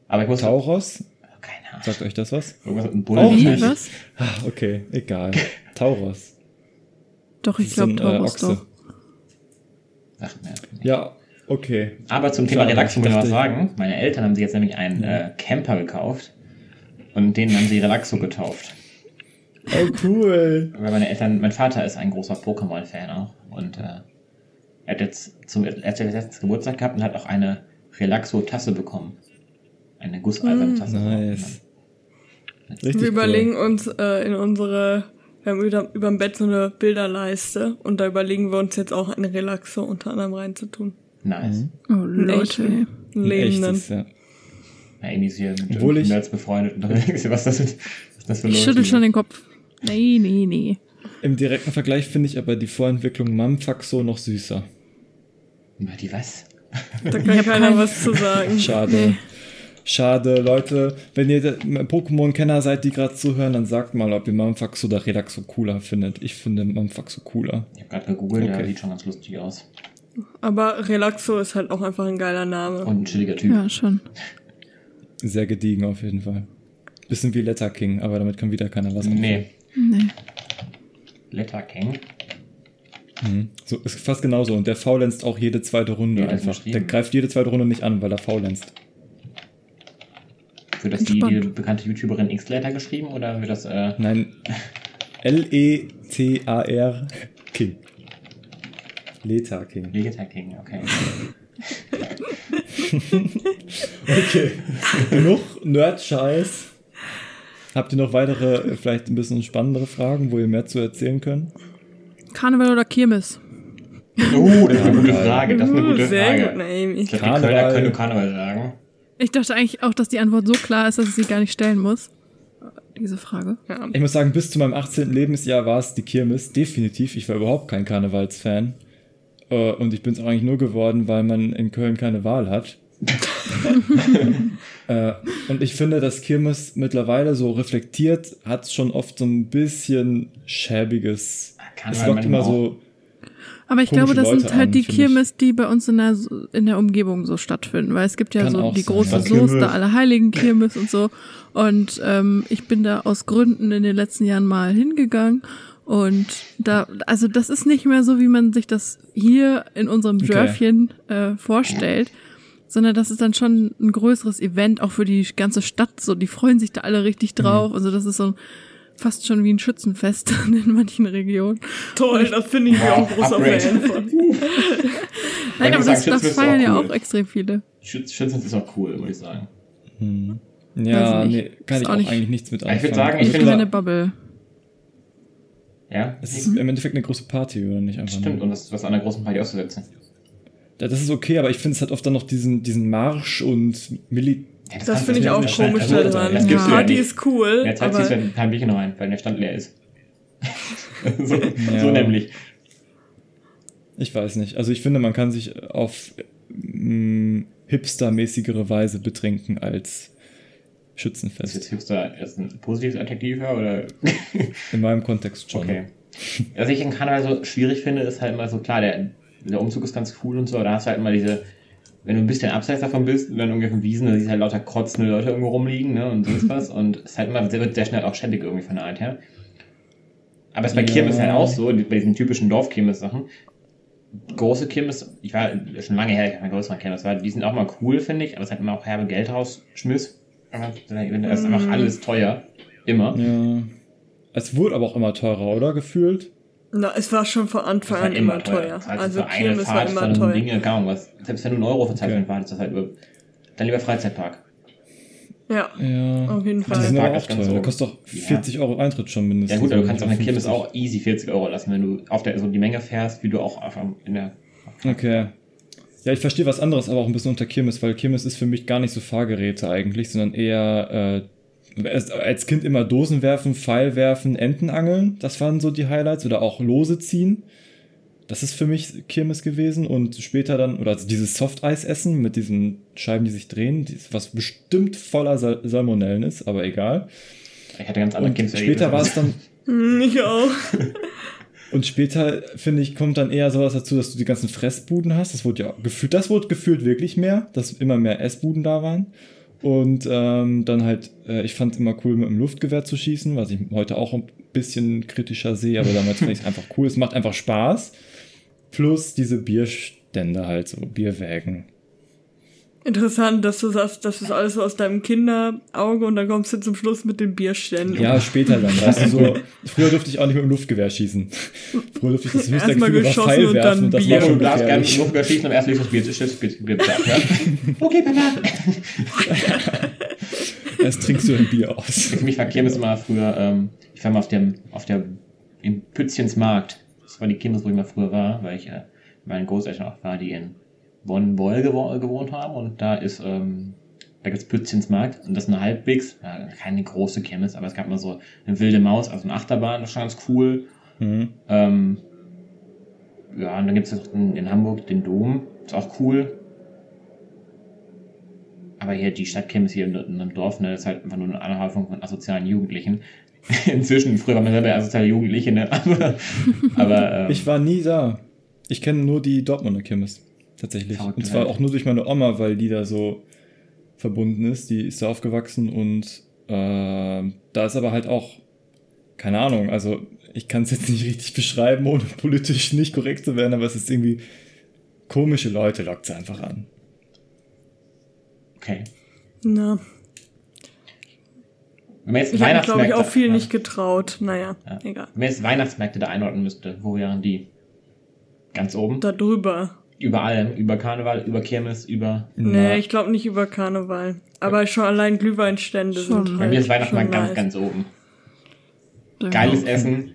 Aber ich muss. Tauros? Keine Ahnung. Sagt euch das was? Irgendwas mit einem Auch Bullen. Wie? nicht. Was? Ah, okay, egal. Tauros. Doch, ich glaube äh, Taurus Ochse. doch. Sagt mir nicht. Ja, okay. Aber zum Thema Schade, Relaxo ich muss ich noch was sagen. Meine Eltern haben sich jetzt nämlich einen äh, Camper gekauft. Und den haben sie Relaxo getauft. Oh, cool. Weil meine Eltern, mein Vater ist ein großer Pokémon-Fan auch. Und äh, er hat jetzt zum er hat letztens Geburtstag gehabt und hat auch eine Relaxo-Tasse bekommen. Eine gusseiserne Tasse. Nice. Richtig Wir cool. überlegen uns äh, in unsere, wir haben über, überm Bett so eine Bilderleiste und da überlegen wir uns jetzt auch eine Relaxo unter anderem reinzutun. Nice. Oh, Einen Leute. lebenden. echtes, ja. Ja, Amy ist hier mit Obwohl ich- Nerds befreundet unterwegs. Was das, mit, was das für Ich Leute schüttel sind. schon den Kopf. Nee, nee, nee. Im direkten Vergleich finde ich aber die Vorentwicklung Mamfaxo noch süßer. Die was? Da kann Ich keiner was zu sagen. Schade. Nee. Schade, Leute. Wenn ihr Pokémon-Kenner seid, die gerade zuhören, dann sagt mal, ob ihr Mamfaxo oder Relaxo cooler findet. Ich finde Mamfaxo cooler. Ich habe gerade gegoogelt, Okay. ja, sieht schon ganz lustig aus. Aber Relaxo ist halt auch einfach ein geiler Name. Und ein chilliger Typ. Ja, schon. Sehr gediegen auf jeden Fall. Bisschen wie Letter King, aber damit kann wieder keiner was. Nee. Nee. Letter King. Mhm. So, ist fast genauso. Und der faulenzt auch jede zweite Runde Ja, einfach. Der greift jede zweite Runde nicht an, weil er faulenzt. Wird das die, die bekannte YouTuberin X-Letter geschrieben oder wird das, äh, Nein. L-E-T-A-R King. Leta King. Letter King? Okay. Okay. Genug Nerd-Scheiß. Habt ihr noch weitere, vielleicht ein bisschen spannendere Fragen, wo ihr mehr zu erzählen könnt? Karneval oder Kirmes? Oh, das ist eine gute Frage. Das ist eine gute sehr Frage. gut, Naomi. Ich glaube, die Karneval. Kölner können Karneval sagen. Ich dachte eigentlich auch, dass die Antwort so klar ist, dass ich sie gar nicht stellen muss. Diese Frage. Ja. Ich muss sagen, bis zu meinem 18. Lebensjahr war es die Kirmes, definitiv. Ich war überhaupt kein Karnevalsfan. Äh, Und ich bin es auch eigentlich nur geworden, weil man in Köln keine Wahl hat. äh, und ich finde, dass Kirmes mittlerweile so reflektiert, hat schon oft so ein bisschen schäbiges. Karneval Es lockt immer manchmal so. Aber ich glaube, das Leute sind halt an, die ich. Kirmes, die bei uns in der, in der Umgebung so stattfinden. Weil es gibt ja Kann so auch die sein. große Ja, Soester, Kirmes. alle Heiligen Kirmes und so. Und ähm, ich bin da aus Gründen in den letzten Jahren mal hingegangen. Und da, also das ist nicht mehr so, wie man sich das hier in unserem Okay. Dörfchen äh, vorstellt. Sondern das ist dann schon ein größeres Event, auch für die ganze Stadt. So, die freuen sich da alle richtig Mhm. drauf. Also das ist so ein, fast schon wie ein Schützenfest in manchen Regionen. Toll, das finde ich mir auch großer Upgrade. Fan von. Nein, ich aber das, das Schützenfest feiern ja cool. auch extrem viele. Schütz, Schützen ist auch cool, würde ich sagen. Ja, Weiß ich nee, kann Ist ich auch auch nicht- eigentlich nichts mit Ich anfangen. würd sagen, ich Also finde- Meine Bubble. Ja? es ist im Endeffekt eine große Party, oder nicht? Einfach Stimmt, nur. und das ist was an der großen Party auszusetzen. Ja, das ist okay, aber ich finde, es hat oft dann noch diesen, diesen Marsch und Mili Ja, Das kannst finde ich auch komisch. Also, daran. Das ja Party ist cool, Ja, Zeit ziehst du aber ein paar Bierchen rein, weil der Stand leer ist. so, Ja. so nämlich. Ich weiß nicht. Also ich finde, man kann sich auf mm, hipstermäßigere Weise betrinken als Ist jetzt Schützenfest. Hipster jetzt ein positives Adjektiv ja, oder? In meinem Kontext schon. Okay. Was ich in Kanada so schwierig finde, ist halt immer so, klar, der, der Umzug ist ganz cool und so, da hast du halt immer diese, wenn du ein bisschen abseits davon bist, und dann irgendwie auf den Wiesen, da siehst du halt lauter krotzende Leute irgendwo rumliegen, ne, und sonst was, und es ist halt immer sehr, wird sehr schnell auch schädlich irgendwie von der Art her. Aber es ist bei Ja. Kirmes halt auch so, bei diesen typischen Dorfkirmes-Sachen. Große Kirmes, ich war schon lange her, ich habe größere Kirmes, war, die sind auch mal cool, finde ich, aber es hat immer auch herbe Geld Aber Das ist einfach alles teuer. Immer. Ja. Es wurde aber auch immer teurer, oder? Gefühlt? na, es war schon von Anfang Das an war immer teuer. Das heißt, Also für eine Kirmes war Fahrt immer von teuer. Dinge, Ahnung was. Selbst wenn du einen Euro verzeichnet Okay. war, ist das halt über. Dann lieber Freizeitpark. Ja, Ja. auf jeden Die Fall. aber auch ist ganz teuer. so- Da kostet doch Ja. 40 Euro Eintritt schon mindestens. Ja gut, aber du kannst auf der Kirmes 50. auch easy 40 Euro lassen, wenn du auf der so die Menge fährst, wie du auch auf, in der. Okay. Ja, ich verstehe was anderes, aber auch ein bisschen unter Kirmes, weil Kirmes ist für mich gar nicht so Fahrgeräte eigentlich, sondern eher äh, als Kind immer Dosen werfen, Pfeil werfen, Enten angeln. Das waren so die Highlights oder auch Lose ziehen. Das ist für mich Kirmes gewesen und später dann, oder also dieses Softeis-Essen mit diesen Scheiben, die sich drehen, was bestimmt voller Sal Salmonellen ist, aber egal. Ich hatte ganz andere Und Kirmes später war es dann, Ich auch. Und später, finde ich, kommt dann eher sowas dazu, dass du die ganzen Fressbuden hast. Das wurde ja gefühlt, das wurde gefühlt wirklich mehr, dass immer mehr Essbuden da waren. Und ähm, dann halt, äh, ich fand immer cool, mit dem Luftgewehr zu schießen, was ich heute auch ein bisschen kritischer sehe, aber damals fand ich es einfach cool. Es macht einfach Spaß. Plus diese Bierstände halt, so Bierwägen. Interessant, dass du sagst, das ist alles so aus deinem Kinderauge und dann kommst du zum Schluss mit den Bierständen. Ja, später dann. Weißt du, so, früher durfte ich auch nicht mit dem Luftgewehr schießen. Früher durfte ich das höchste Erstmal Gefühl geschossen Pfeil und werfen dann und das Bier. war schon Du darfst gerne gefährlich. Luftgewehr schießen, aber erst liegt das Bier, das Bier, Bier, Bier, das Bier, ja? Okay, Papa. Erst trinkst du ein Bier aus. Für mich war Kirmes immer früher, ähm, ich war mal auf dem, auf der, im Pützchens Markt. Das war die Kirmes, wo ich mal früher war, weil ich äh, mit meinen Großeltern auch war, die in Bonn-Boll gewo gewohnt haben. Und da ist, ähm, da gibt's Pützchens Markt. Und das ist eine halbwegs, ja, keine große Kirmes, aber es gab mal so eine wilde Maus, also eine Achterbahn, das war ganz cool. Mhm. Ähm, ja, und dann gibt's noch in, in Hamburg den Dom, ist auch cool. Aber hier die Stadtkirmes hier in, in einem Dorf, ne, das ist halt einfach nur eine Anhäufung von asozialen Jugendlichen. Inzwischen, früher war man selber asoziale Jugendliche, ne? Aber, aber ähm, Ich war nie da. Ich kenne nur die Dortmunder Kirmes. Tatsächlich. Verrückte und zwar auch nur durch meine Oma, weil die da so verbunden ist. Die ist da aufgewachsen und äh, da ist aber halt auch, keine Ahnung, also ich kann es jetzt nicht richtig beschreiben, ohne politisch nicht korrekt zu werden, aber es ist irgendwie komische Leute lockt es einfach an. okay. Na, Wenn man jetzt ich habe mich, glaube ich, Weihnachtsmärkte- auch viel ja. nicht getraut. Naja, Ja. egal. Wenn man jetzt Weihnachtsmärkte da einordnen müsste, wo wären die? Ganz oben? Da drüber. Über allem, über Karneval, über Kirmes, über. Nee, ich glaube nicht über Karneval. Aber schon allein Glühweinstände Schon. sind Bei halt mir ist Weihnachtsmarkt schon ganz, nice. ganz oben. Ja. Geiles Essen.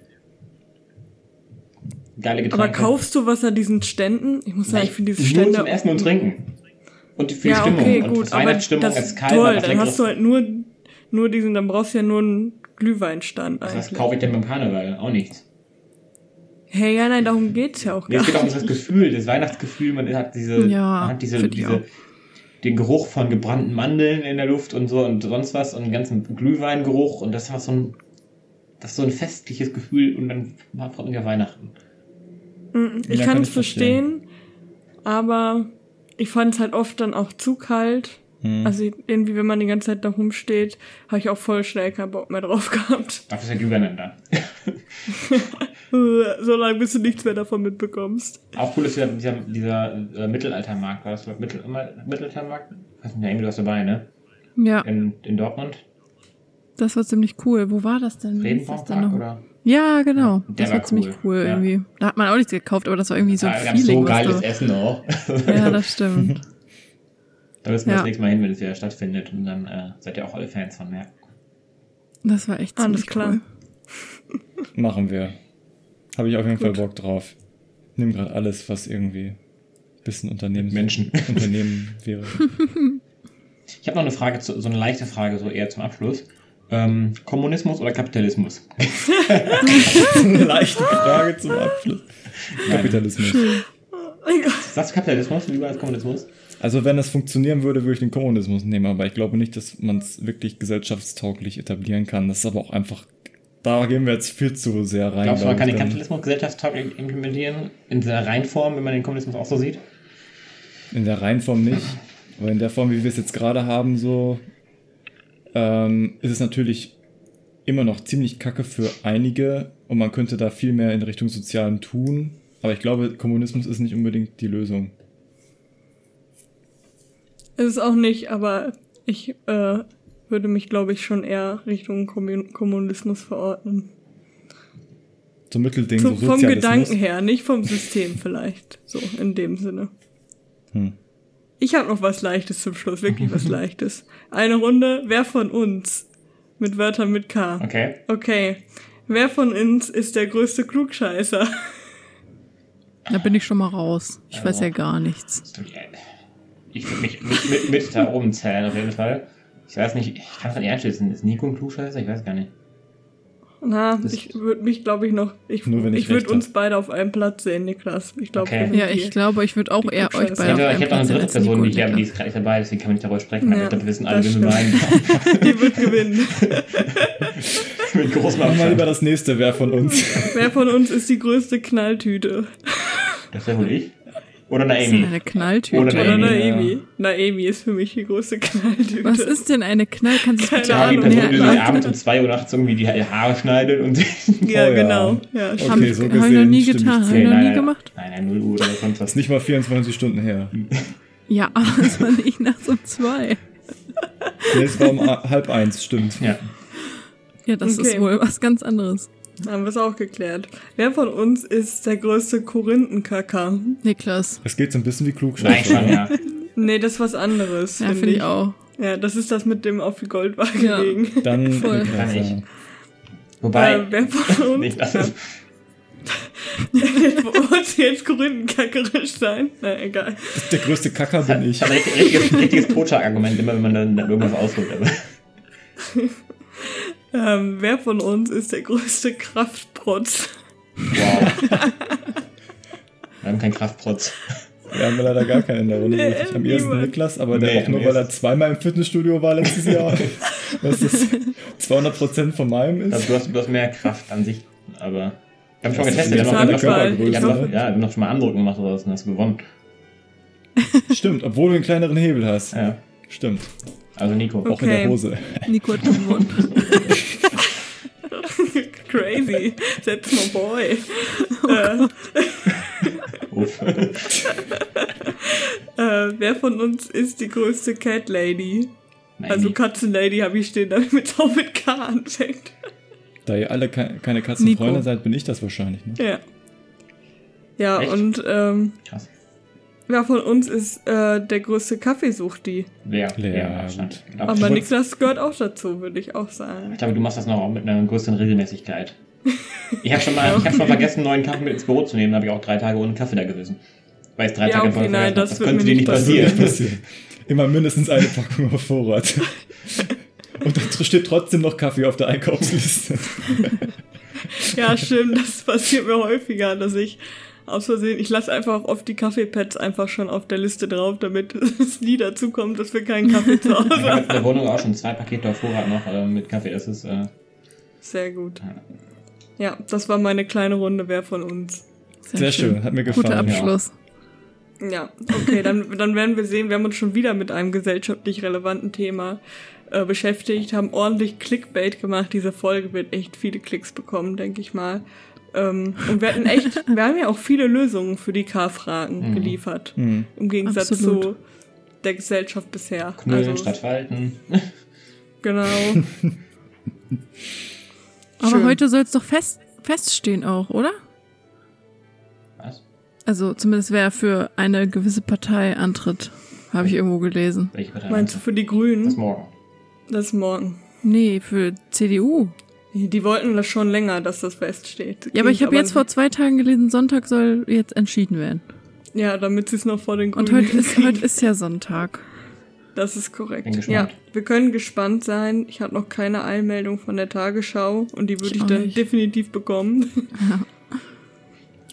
Geile Getränke. Aber kaufst du was an diesen Ständen? Ich muss sagen, ich finde diese Nur Stände. zum Essen und Trinken. Und für die ja, Stimmung. okay, und gut, Weihnachtsstimmung, das es ist kalt, toll. was Dann hast du halt nur, nur diesen, dann brauchst du ja nur einen Glühweinstand Was eigentlich. kaufe ich denn beim Karneval? Auch nichts. Hey, ja, nein, darum geht's ja auch Nee, gar es geht auch um das Gefühl, das Weihnachtsgefühl, man hat diese, Ja, man hat diese, diese, auch. den Geruch von gebrannten Mandeln in der Luft und so und sonst was und den ganzen Glühweingeruch und das war so ein, das ist so ein festliches Gefühl und dann war vor allem ja Weihnachten. Mhm, Ich Ja, kann es verstehen. verstehen, aber ich fand es halt oft dann auch zu kalt. Hm. Also irgendwie, wenn man die ganze Zeit da rumsteht, habe ich auch voll schnell keinen Bock mehr drauf gehabt. Dafür ist der Glühwein dann da. so lange, bis du nichts mehr davon mitbekommst. Auch cool ist dieser, dieser, dieser äh, Mittelaltermarkt, war das Mittel, Mittelaltermarkt? Weiß nicht, irgendwie was dabei, ne? Ja, In, in Dortmund? das war ziemlich cool. Wo war das denn? Redenbaumpark noch? oder? Ja, genau. Ja, das war, war ziemlich cool. Ja. irgendwie. Da hat man auch nichts gekauft, aber das war irgendwie so ein wir haben Feeling. so geiles du, Essen auch. ja, das stimmt. Da müssen wir das Ja. nächste Mal hin, wenn es wieder stattfindet. Und dann äh, seid ihr auch alle Fans von Märkten. Das war echt Alles ziemlich klar. cool. Machen wir. Habe ich auf jeden Gut. Fall Bock drauf. Nimm gerade alles, was irgendwie ein bisschen Unternehmen, Menschen. Unternehmen wäre. Ich habe noch eine Frage, so eine leichte Frage, so eher zum Abschluss. Ähm, Kommunismus oder Kapitalismus? Eine leichte Frage zum Abschluss. Kapitalismus. Sagst du Kapitalismus lieber als Kommunismus? Also wenn es funktionieren würde, würde ich den Kommunismus nehmen, aber ich glaube nicht, dass man es wirklich gesellschaftstauglich etablieren kann. Das ist aber auch einfach, da gehen wir jetzt viel zu sehr rein. Glaubst du, man kann den. Kapitalismus gesellschaftstauglich implementieren? In seiner Reihenform, wenn man den Kommunismus auch so sieht? In der Reihenform nicht, aber in der Form, wie wir es jetzt gerade haben, so ähm, ist es natürlich immer noch ziemlich kacke für einige und man könnte da viel mehr in Richtung Sozialen tun. Aber ich glaube, Kommunismus ist nicht unbedingt die Lösung. Es ist auch nicht, aber ich äh, würde mich, glaube ich, schon eher Richtung Kommun Kommunismus verordnen. So Mittelding, So, so vom. Gedanken her, nicht vom System vielleicht. So, in dem Sinne. Hm. Ich habe noch was Leichtes zum Schluss, wirklich was Leichtes. Eine Runde, wer von uns? Mit Wörtern mit K. Okay. Okay. Wer von uns ist der größte Klugscheißer? Da bin ich schon mal raus. Ich weiß ja gar nichts. Ich würde mich mit, mit, mit da oben zählen, auf jeden Fall. Ich weiß nicht, ich kann es nicht einschätzen. Ist Nico ein Klugscheißer? Ich weiß gar nicht. Na, Das- ich würde mich, glaube ich, noch. Ich, Nur wenn ich ich würde uns beide auf einem Platz sehen, Niklas. Ich glaube, Okay. Ja, ich glaube, ich würde auch eher euch Klugscheißer. Ich beide auf hätte, ich einem hätte noch eine dritte Person, die ich habe, die ist gerade nicht dabei, deswegen kann man nicht darüber sprechen. aber Ja, ich glaube, wir wissen alle, wen wir meinen. die wird gewinnen. Mit großem Machen wir lieber Abstand. das nächste, wer von uns. Wer von uns ist die größte Knalltüte? Das wäre wohl ich. Oder Das ist Naomi. eine Knalltüte. Oder Oder Naomi? Naemi ist für mich die größte Knalltüte. Was ist denn eine Knall? Kannst du es bitte Ja, die Ahnung. Person, die sich abends um 2 Uhr nachts irgendwie die Haare schneidet und. Ja, Oh ja. genau. Ja, Okay, stimmt. Hab, so hab ich noch gesehen nie getan. zu. Hab ich noch nein, nie gemacht. Nein, nein, 0 Uhr oder sonst was. Ist nicht mal 24 Stunden her. Ja, aber es war nicht nachts um zwei. Nee, es war um halb eins, stimmt. Ja. Ja, das Okay. ist wohl was ganz anderes. Haben wir es auch geklärt. Wer von uns ist der größte Korinthenkacker? Niklas. Es geht so ein bisschen wie Nein, Klugscheißer. schon, ja. Nee, das ist was anderes. Ja, find finde ich auch. Ja, das ist das mit dem auf die Goldwaage Ja. legen. Dann Voll. Kann ich. ja. Wobei. Äh, wer von uns? nicht, das ist, jetzt korinthenkackerisch sein? Na, egal. Der größte Kacker bin ich. das ist ein richtiges, richtiges Totschlagargument, immer wenn man dann, dann irgendwas ausdrückt. Also. Ähm, wer von uns ist der größte Kraftprotz? Wow. Wir haben keinen Kraftprotz. Wir haben leider gar keinen in der Runde. Nee, wirklich. am niemand. Niklas, aber der Nee, auch nur, weil er zweimal im Fitnessstudio war letztes Jahr. Was ist 200% von meinem Ich ist. du hast, du hast mehr Kraft an sich, aber. Wir haben schon Das getestet, wir die haben noch, Handball. noch, ja, wir haben noch schon mal Andrucken gemacht oder was und hast gewonnen. Stimmt, obwohl du einen kleineren Hebel hast. Ja. Stimmt, Also Nico. auch in der Okay. Hose. Nico hat gewonnen. Crazy. That's my boy. äh, Uff. äh, wer von uns ist die größte Cat Lady? Nein, Also. Katzenlady habe ich stehen, damit es auch mit K anfängt. Da ihr alle ke keine Katzenfreunde Nico. seid, bin ich das wahrscheinlich. Ne? Ja. Ja, Echt? und ähm, Krass. Wer von uns ist äh, der größte Kaffeesuchti? Leer. Leer, Leer, gut. Glaube, Aber Niklas gehört auch dazu, würde ich auch sagen. ich glaube, du machst das noch mit einer größeren Regelmäßigkeit. Ich habe schon mal, ich habe schon vergessen, einen neuen Kaffee mit ins Büro zu nehmen. Da habe ich auch drei Tage ohne Kaffee da gesessen. Weil ich drei Ja, Tage okay, vorher nein, das Das könnte dir nicht passieren. passieren. Immer mindestens eine Packung auf Vorrat. Und da steht trotzdem noch Kaffee auf der Einkaufsliste. Ja, stimmt, das passiert mir häufiger, dass ich aus Versehen, ich lasse einfach oft die Kaffeepads einfach schon auf der Liste drauf, damit es nie dazu kommt, dass wir keinen Kaffee zu Ich Hause habe haben. in der Wohnung auch schon zwei Pakete auf Vorrat noch äh, mit Kaffee. Das ist, äh, Sehr gut. Ja, das war meine kleine Runde, wer von uns. Sehr schön, hat mir gefallen. Guter Abschluss. Ja, okay, dann, dann werden wir sehen, wir haben uns schon wieder mit einem gesellschaftlich relevanten Thema äh, beschäftigt, haben ordentlich Clickbait gemacht. Diese Folge wird echt viele Klicks bekommen, denke ich mal. Ähm, und wir hatten echt, wir haben ja auch viele Lösungen für die K-Fragen Mhm. geliefert. Hm. Im Gegensatz Absolut. zu der Gesellschaft bisher. Knüllen also, statt Falten. genau. Aber Schön. heute soll es doch fest, feststehen auch, oder? Was? Also zumindest wer für eine gewisse Partei antritt, habe ich irgendwo gelesen. Welche Partei? Meinst du für die Das Grünen? morgen. Das ist morgen. Nee, für CDU. Die wollten das schon länger, dass das feststeht. Ja, aber ich habe jetzt vor zwei Tagen gelesen, Sonntag soll jetzt entschieden werden. Ja, damit sie es noch vor den Grünen Und heute ist, heute ist ja Sonntag. Das ist korrekt. Ja, wir können gespannt sein. Ich habe noch keine Eilmeldung von der Tagesschau und die würde Ich ich, dann nicht. definitiv bekommen.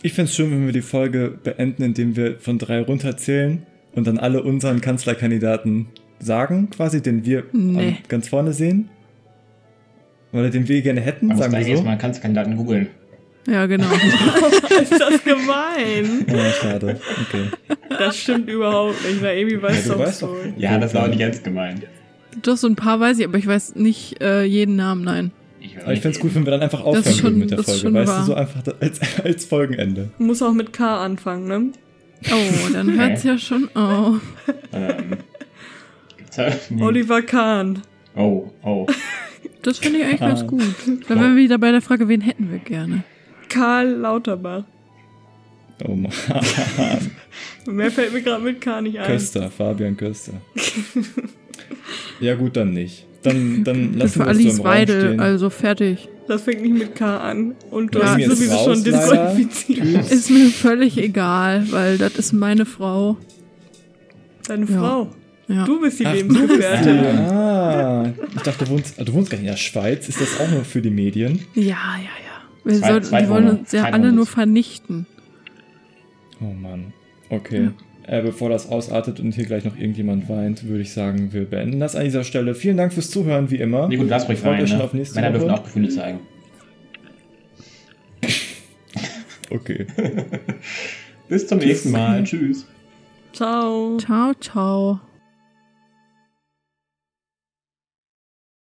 Ich find's schön, wenn wir die Folge beenden, indem wir von drei runterzählen und dann alle unseren Kanzlerkandidaten sagen, quasi, den wir Nee. ganz vorne sehen. Oder den wir gerne hätten, Man sagen wir so. erstmal Kanzlerkandidaten googeln. Ja, genau. ist das gemein? Ja, schade. Okay. Das stimmt überhaupt nicht. Naomi weiß Ja, du doch so. Ja, das war auch nicht ernst gemeint. Doch, so ein paar weiß ich, aber ich weiß nicht äh, jeden Namen, nein. Ich, Aber ich find's gut, wenn wir dann einfach aufhören schon- würden mit der Folge. Weißt wahr. du, so einfach da- als, als Folgenende. Muss auch mit K anfangen, ne? Oh, dann hört's ja schon auf. Ähm. Oliver Kahn. Oh, oh. Das finde ich eigentlich ganz gut. Da wären wir wieder bei der Frage, wen hätten wir gerne? Karl Lauterbach. Oh Mann. Mehr fällt mir gerade mit K nicht ein. Köster, Fabian Köster. ja, gut, dann nicht. Dann, dann Das lassen wir es so Alice im Raum Weidel, stehen. also fertig. Das fängt nicht mit K an. Und du Ja, hast ist sowieso raus, schon leider. disqualifiziert. Ist mir völlig egal, weil das ist meine Frau. Deine Ja. Frau. Ja. Du bist die Ach, Lebensgefährtin. Ah, ich dachte, du wohnst, du wohnst gar nicht in der Schweiz. Ist das auch nur für die Medien? Ja, ja, ja. Wir Zwei- sollten, zwei die wollen uns ja alle nur vernichten. Oh Mann. Okay. Äh, bevor das ausartet und hier gleich noch irgendjemand weint, würde ich sagen, wir beenden das an dieser Stelle. Vielen Dank fürs Zuhören, wie immer. Nee, gut, lass ruhig schon Ne? auf nächste Männer Woche. dürfen auch Gefühle zeigen. Okay. Bis zum nächsten Mal. Tschüss. Ciao. Ciao, ciao.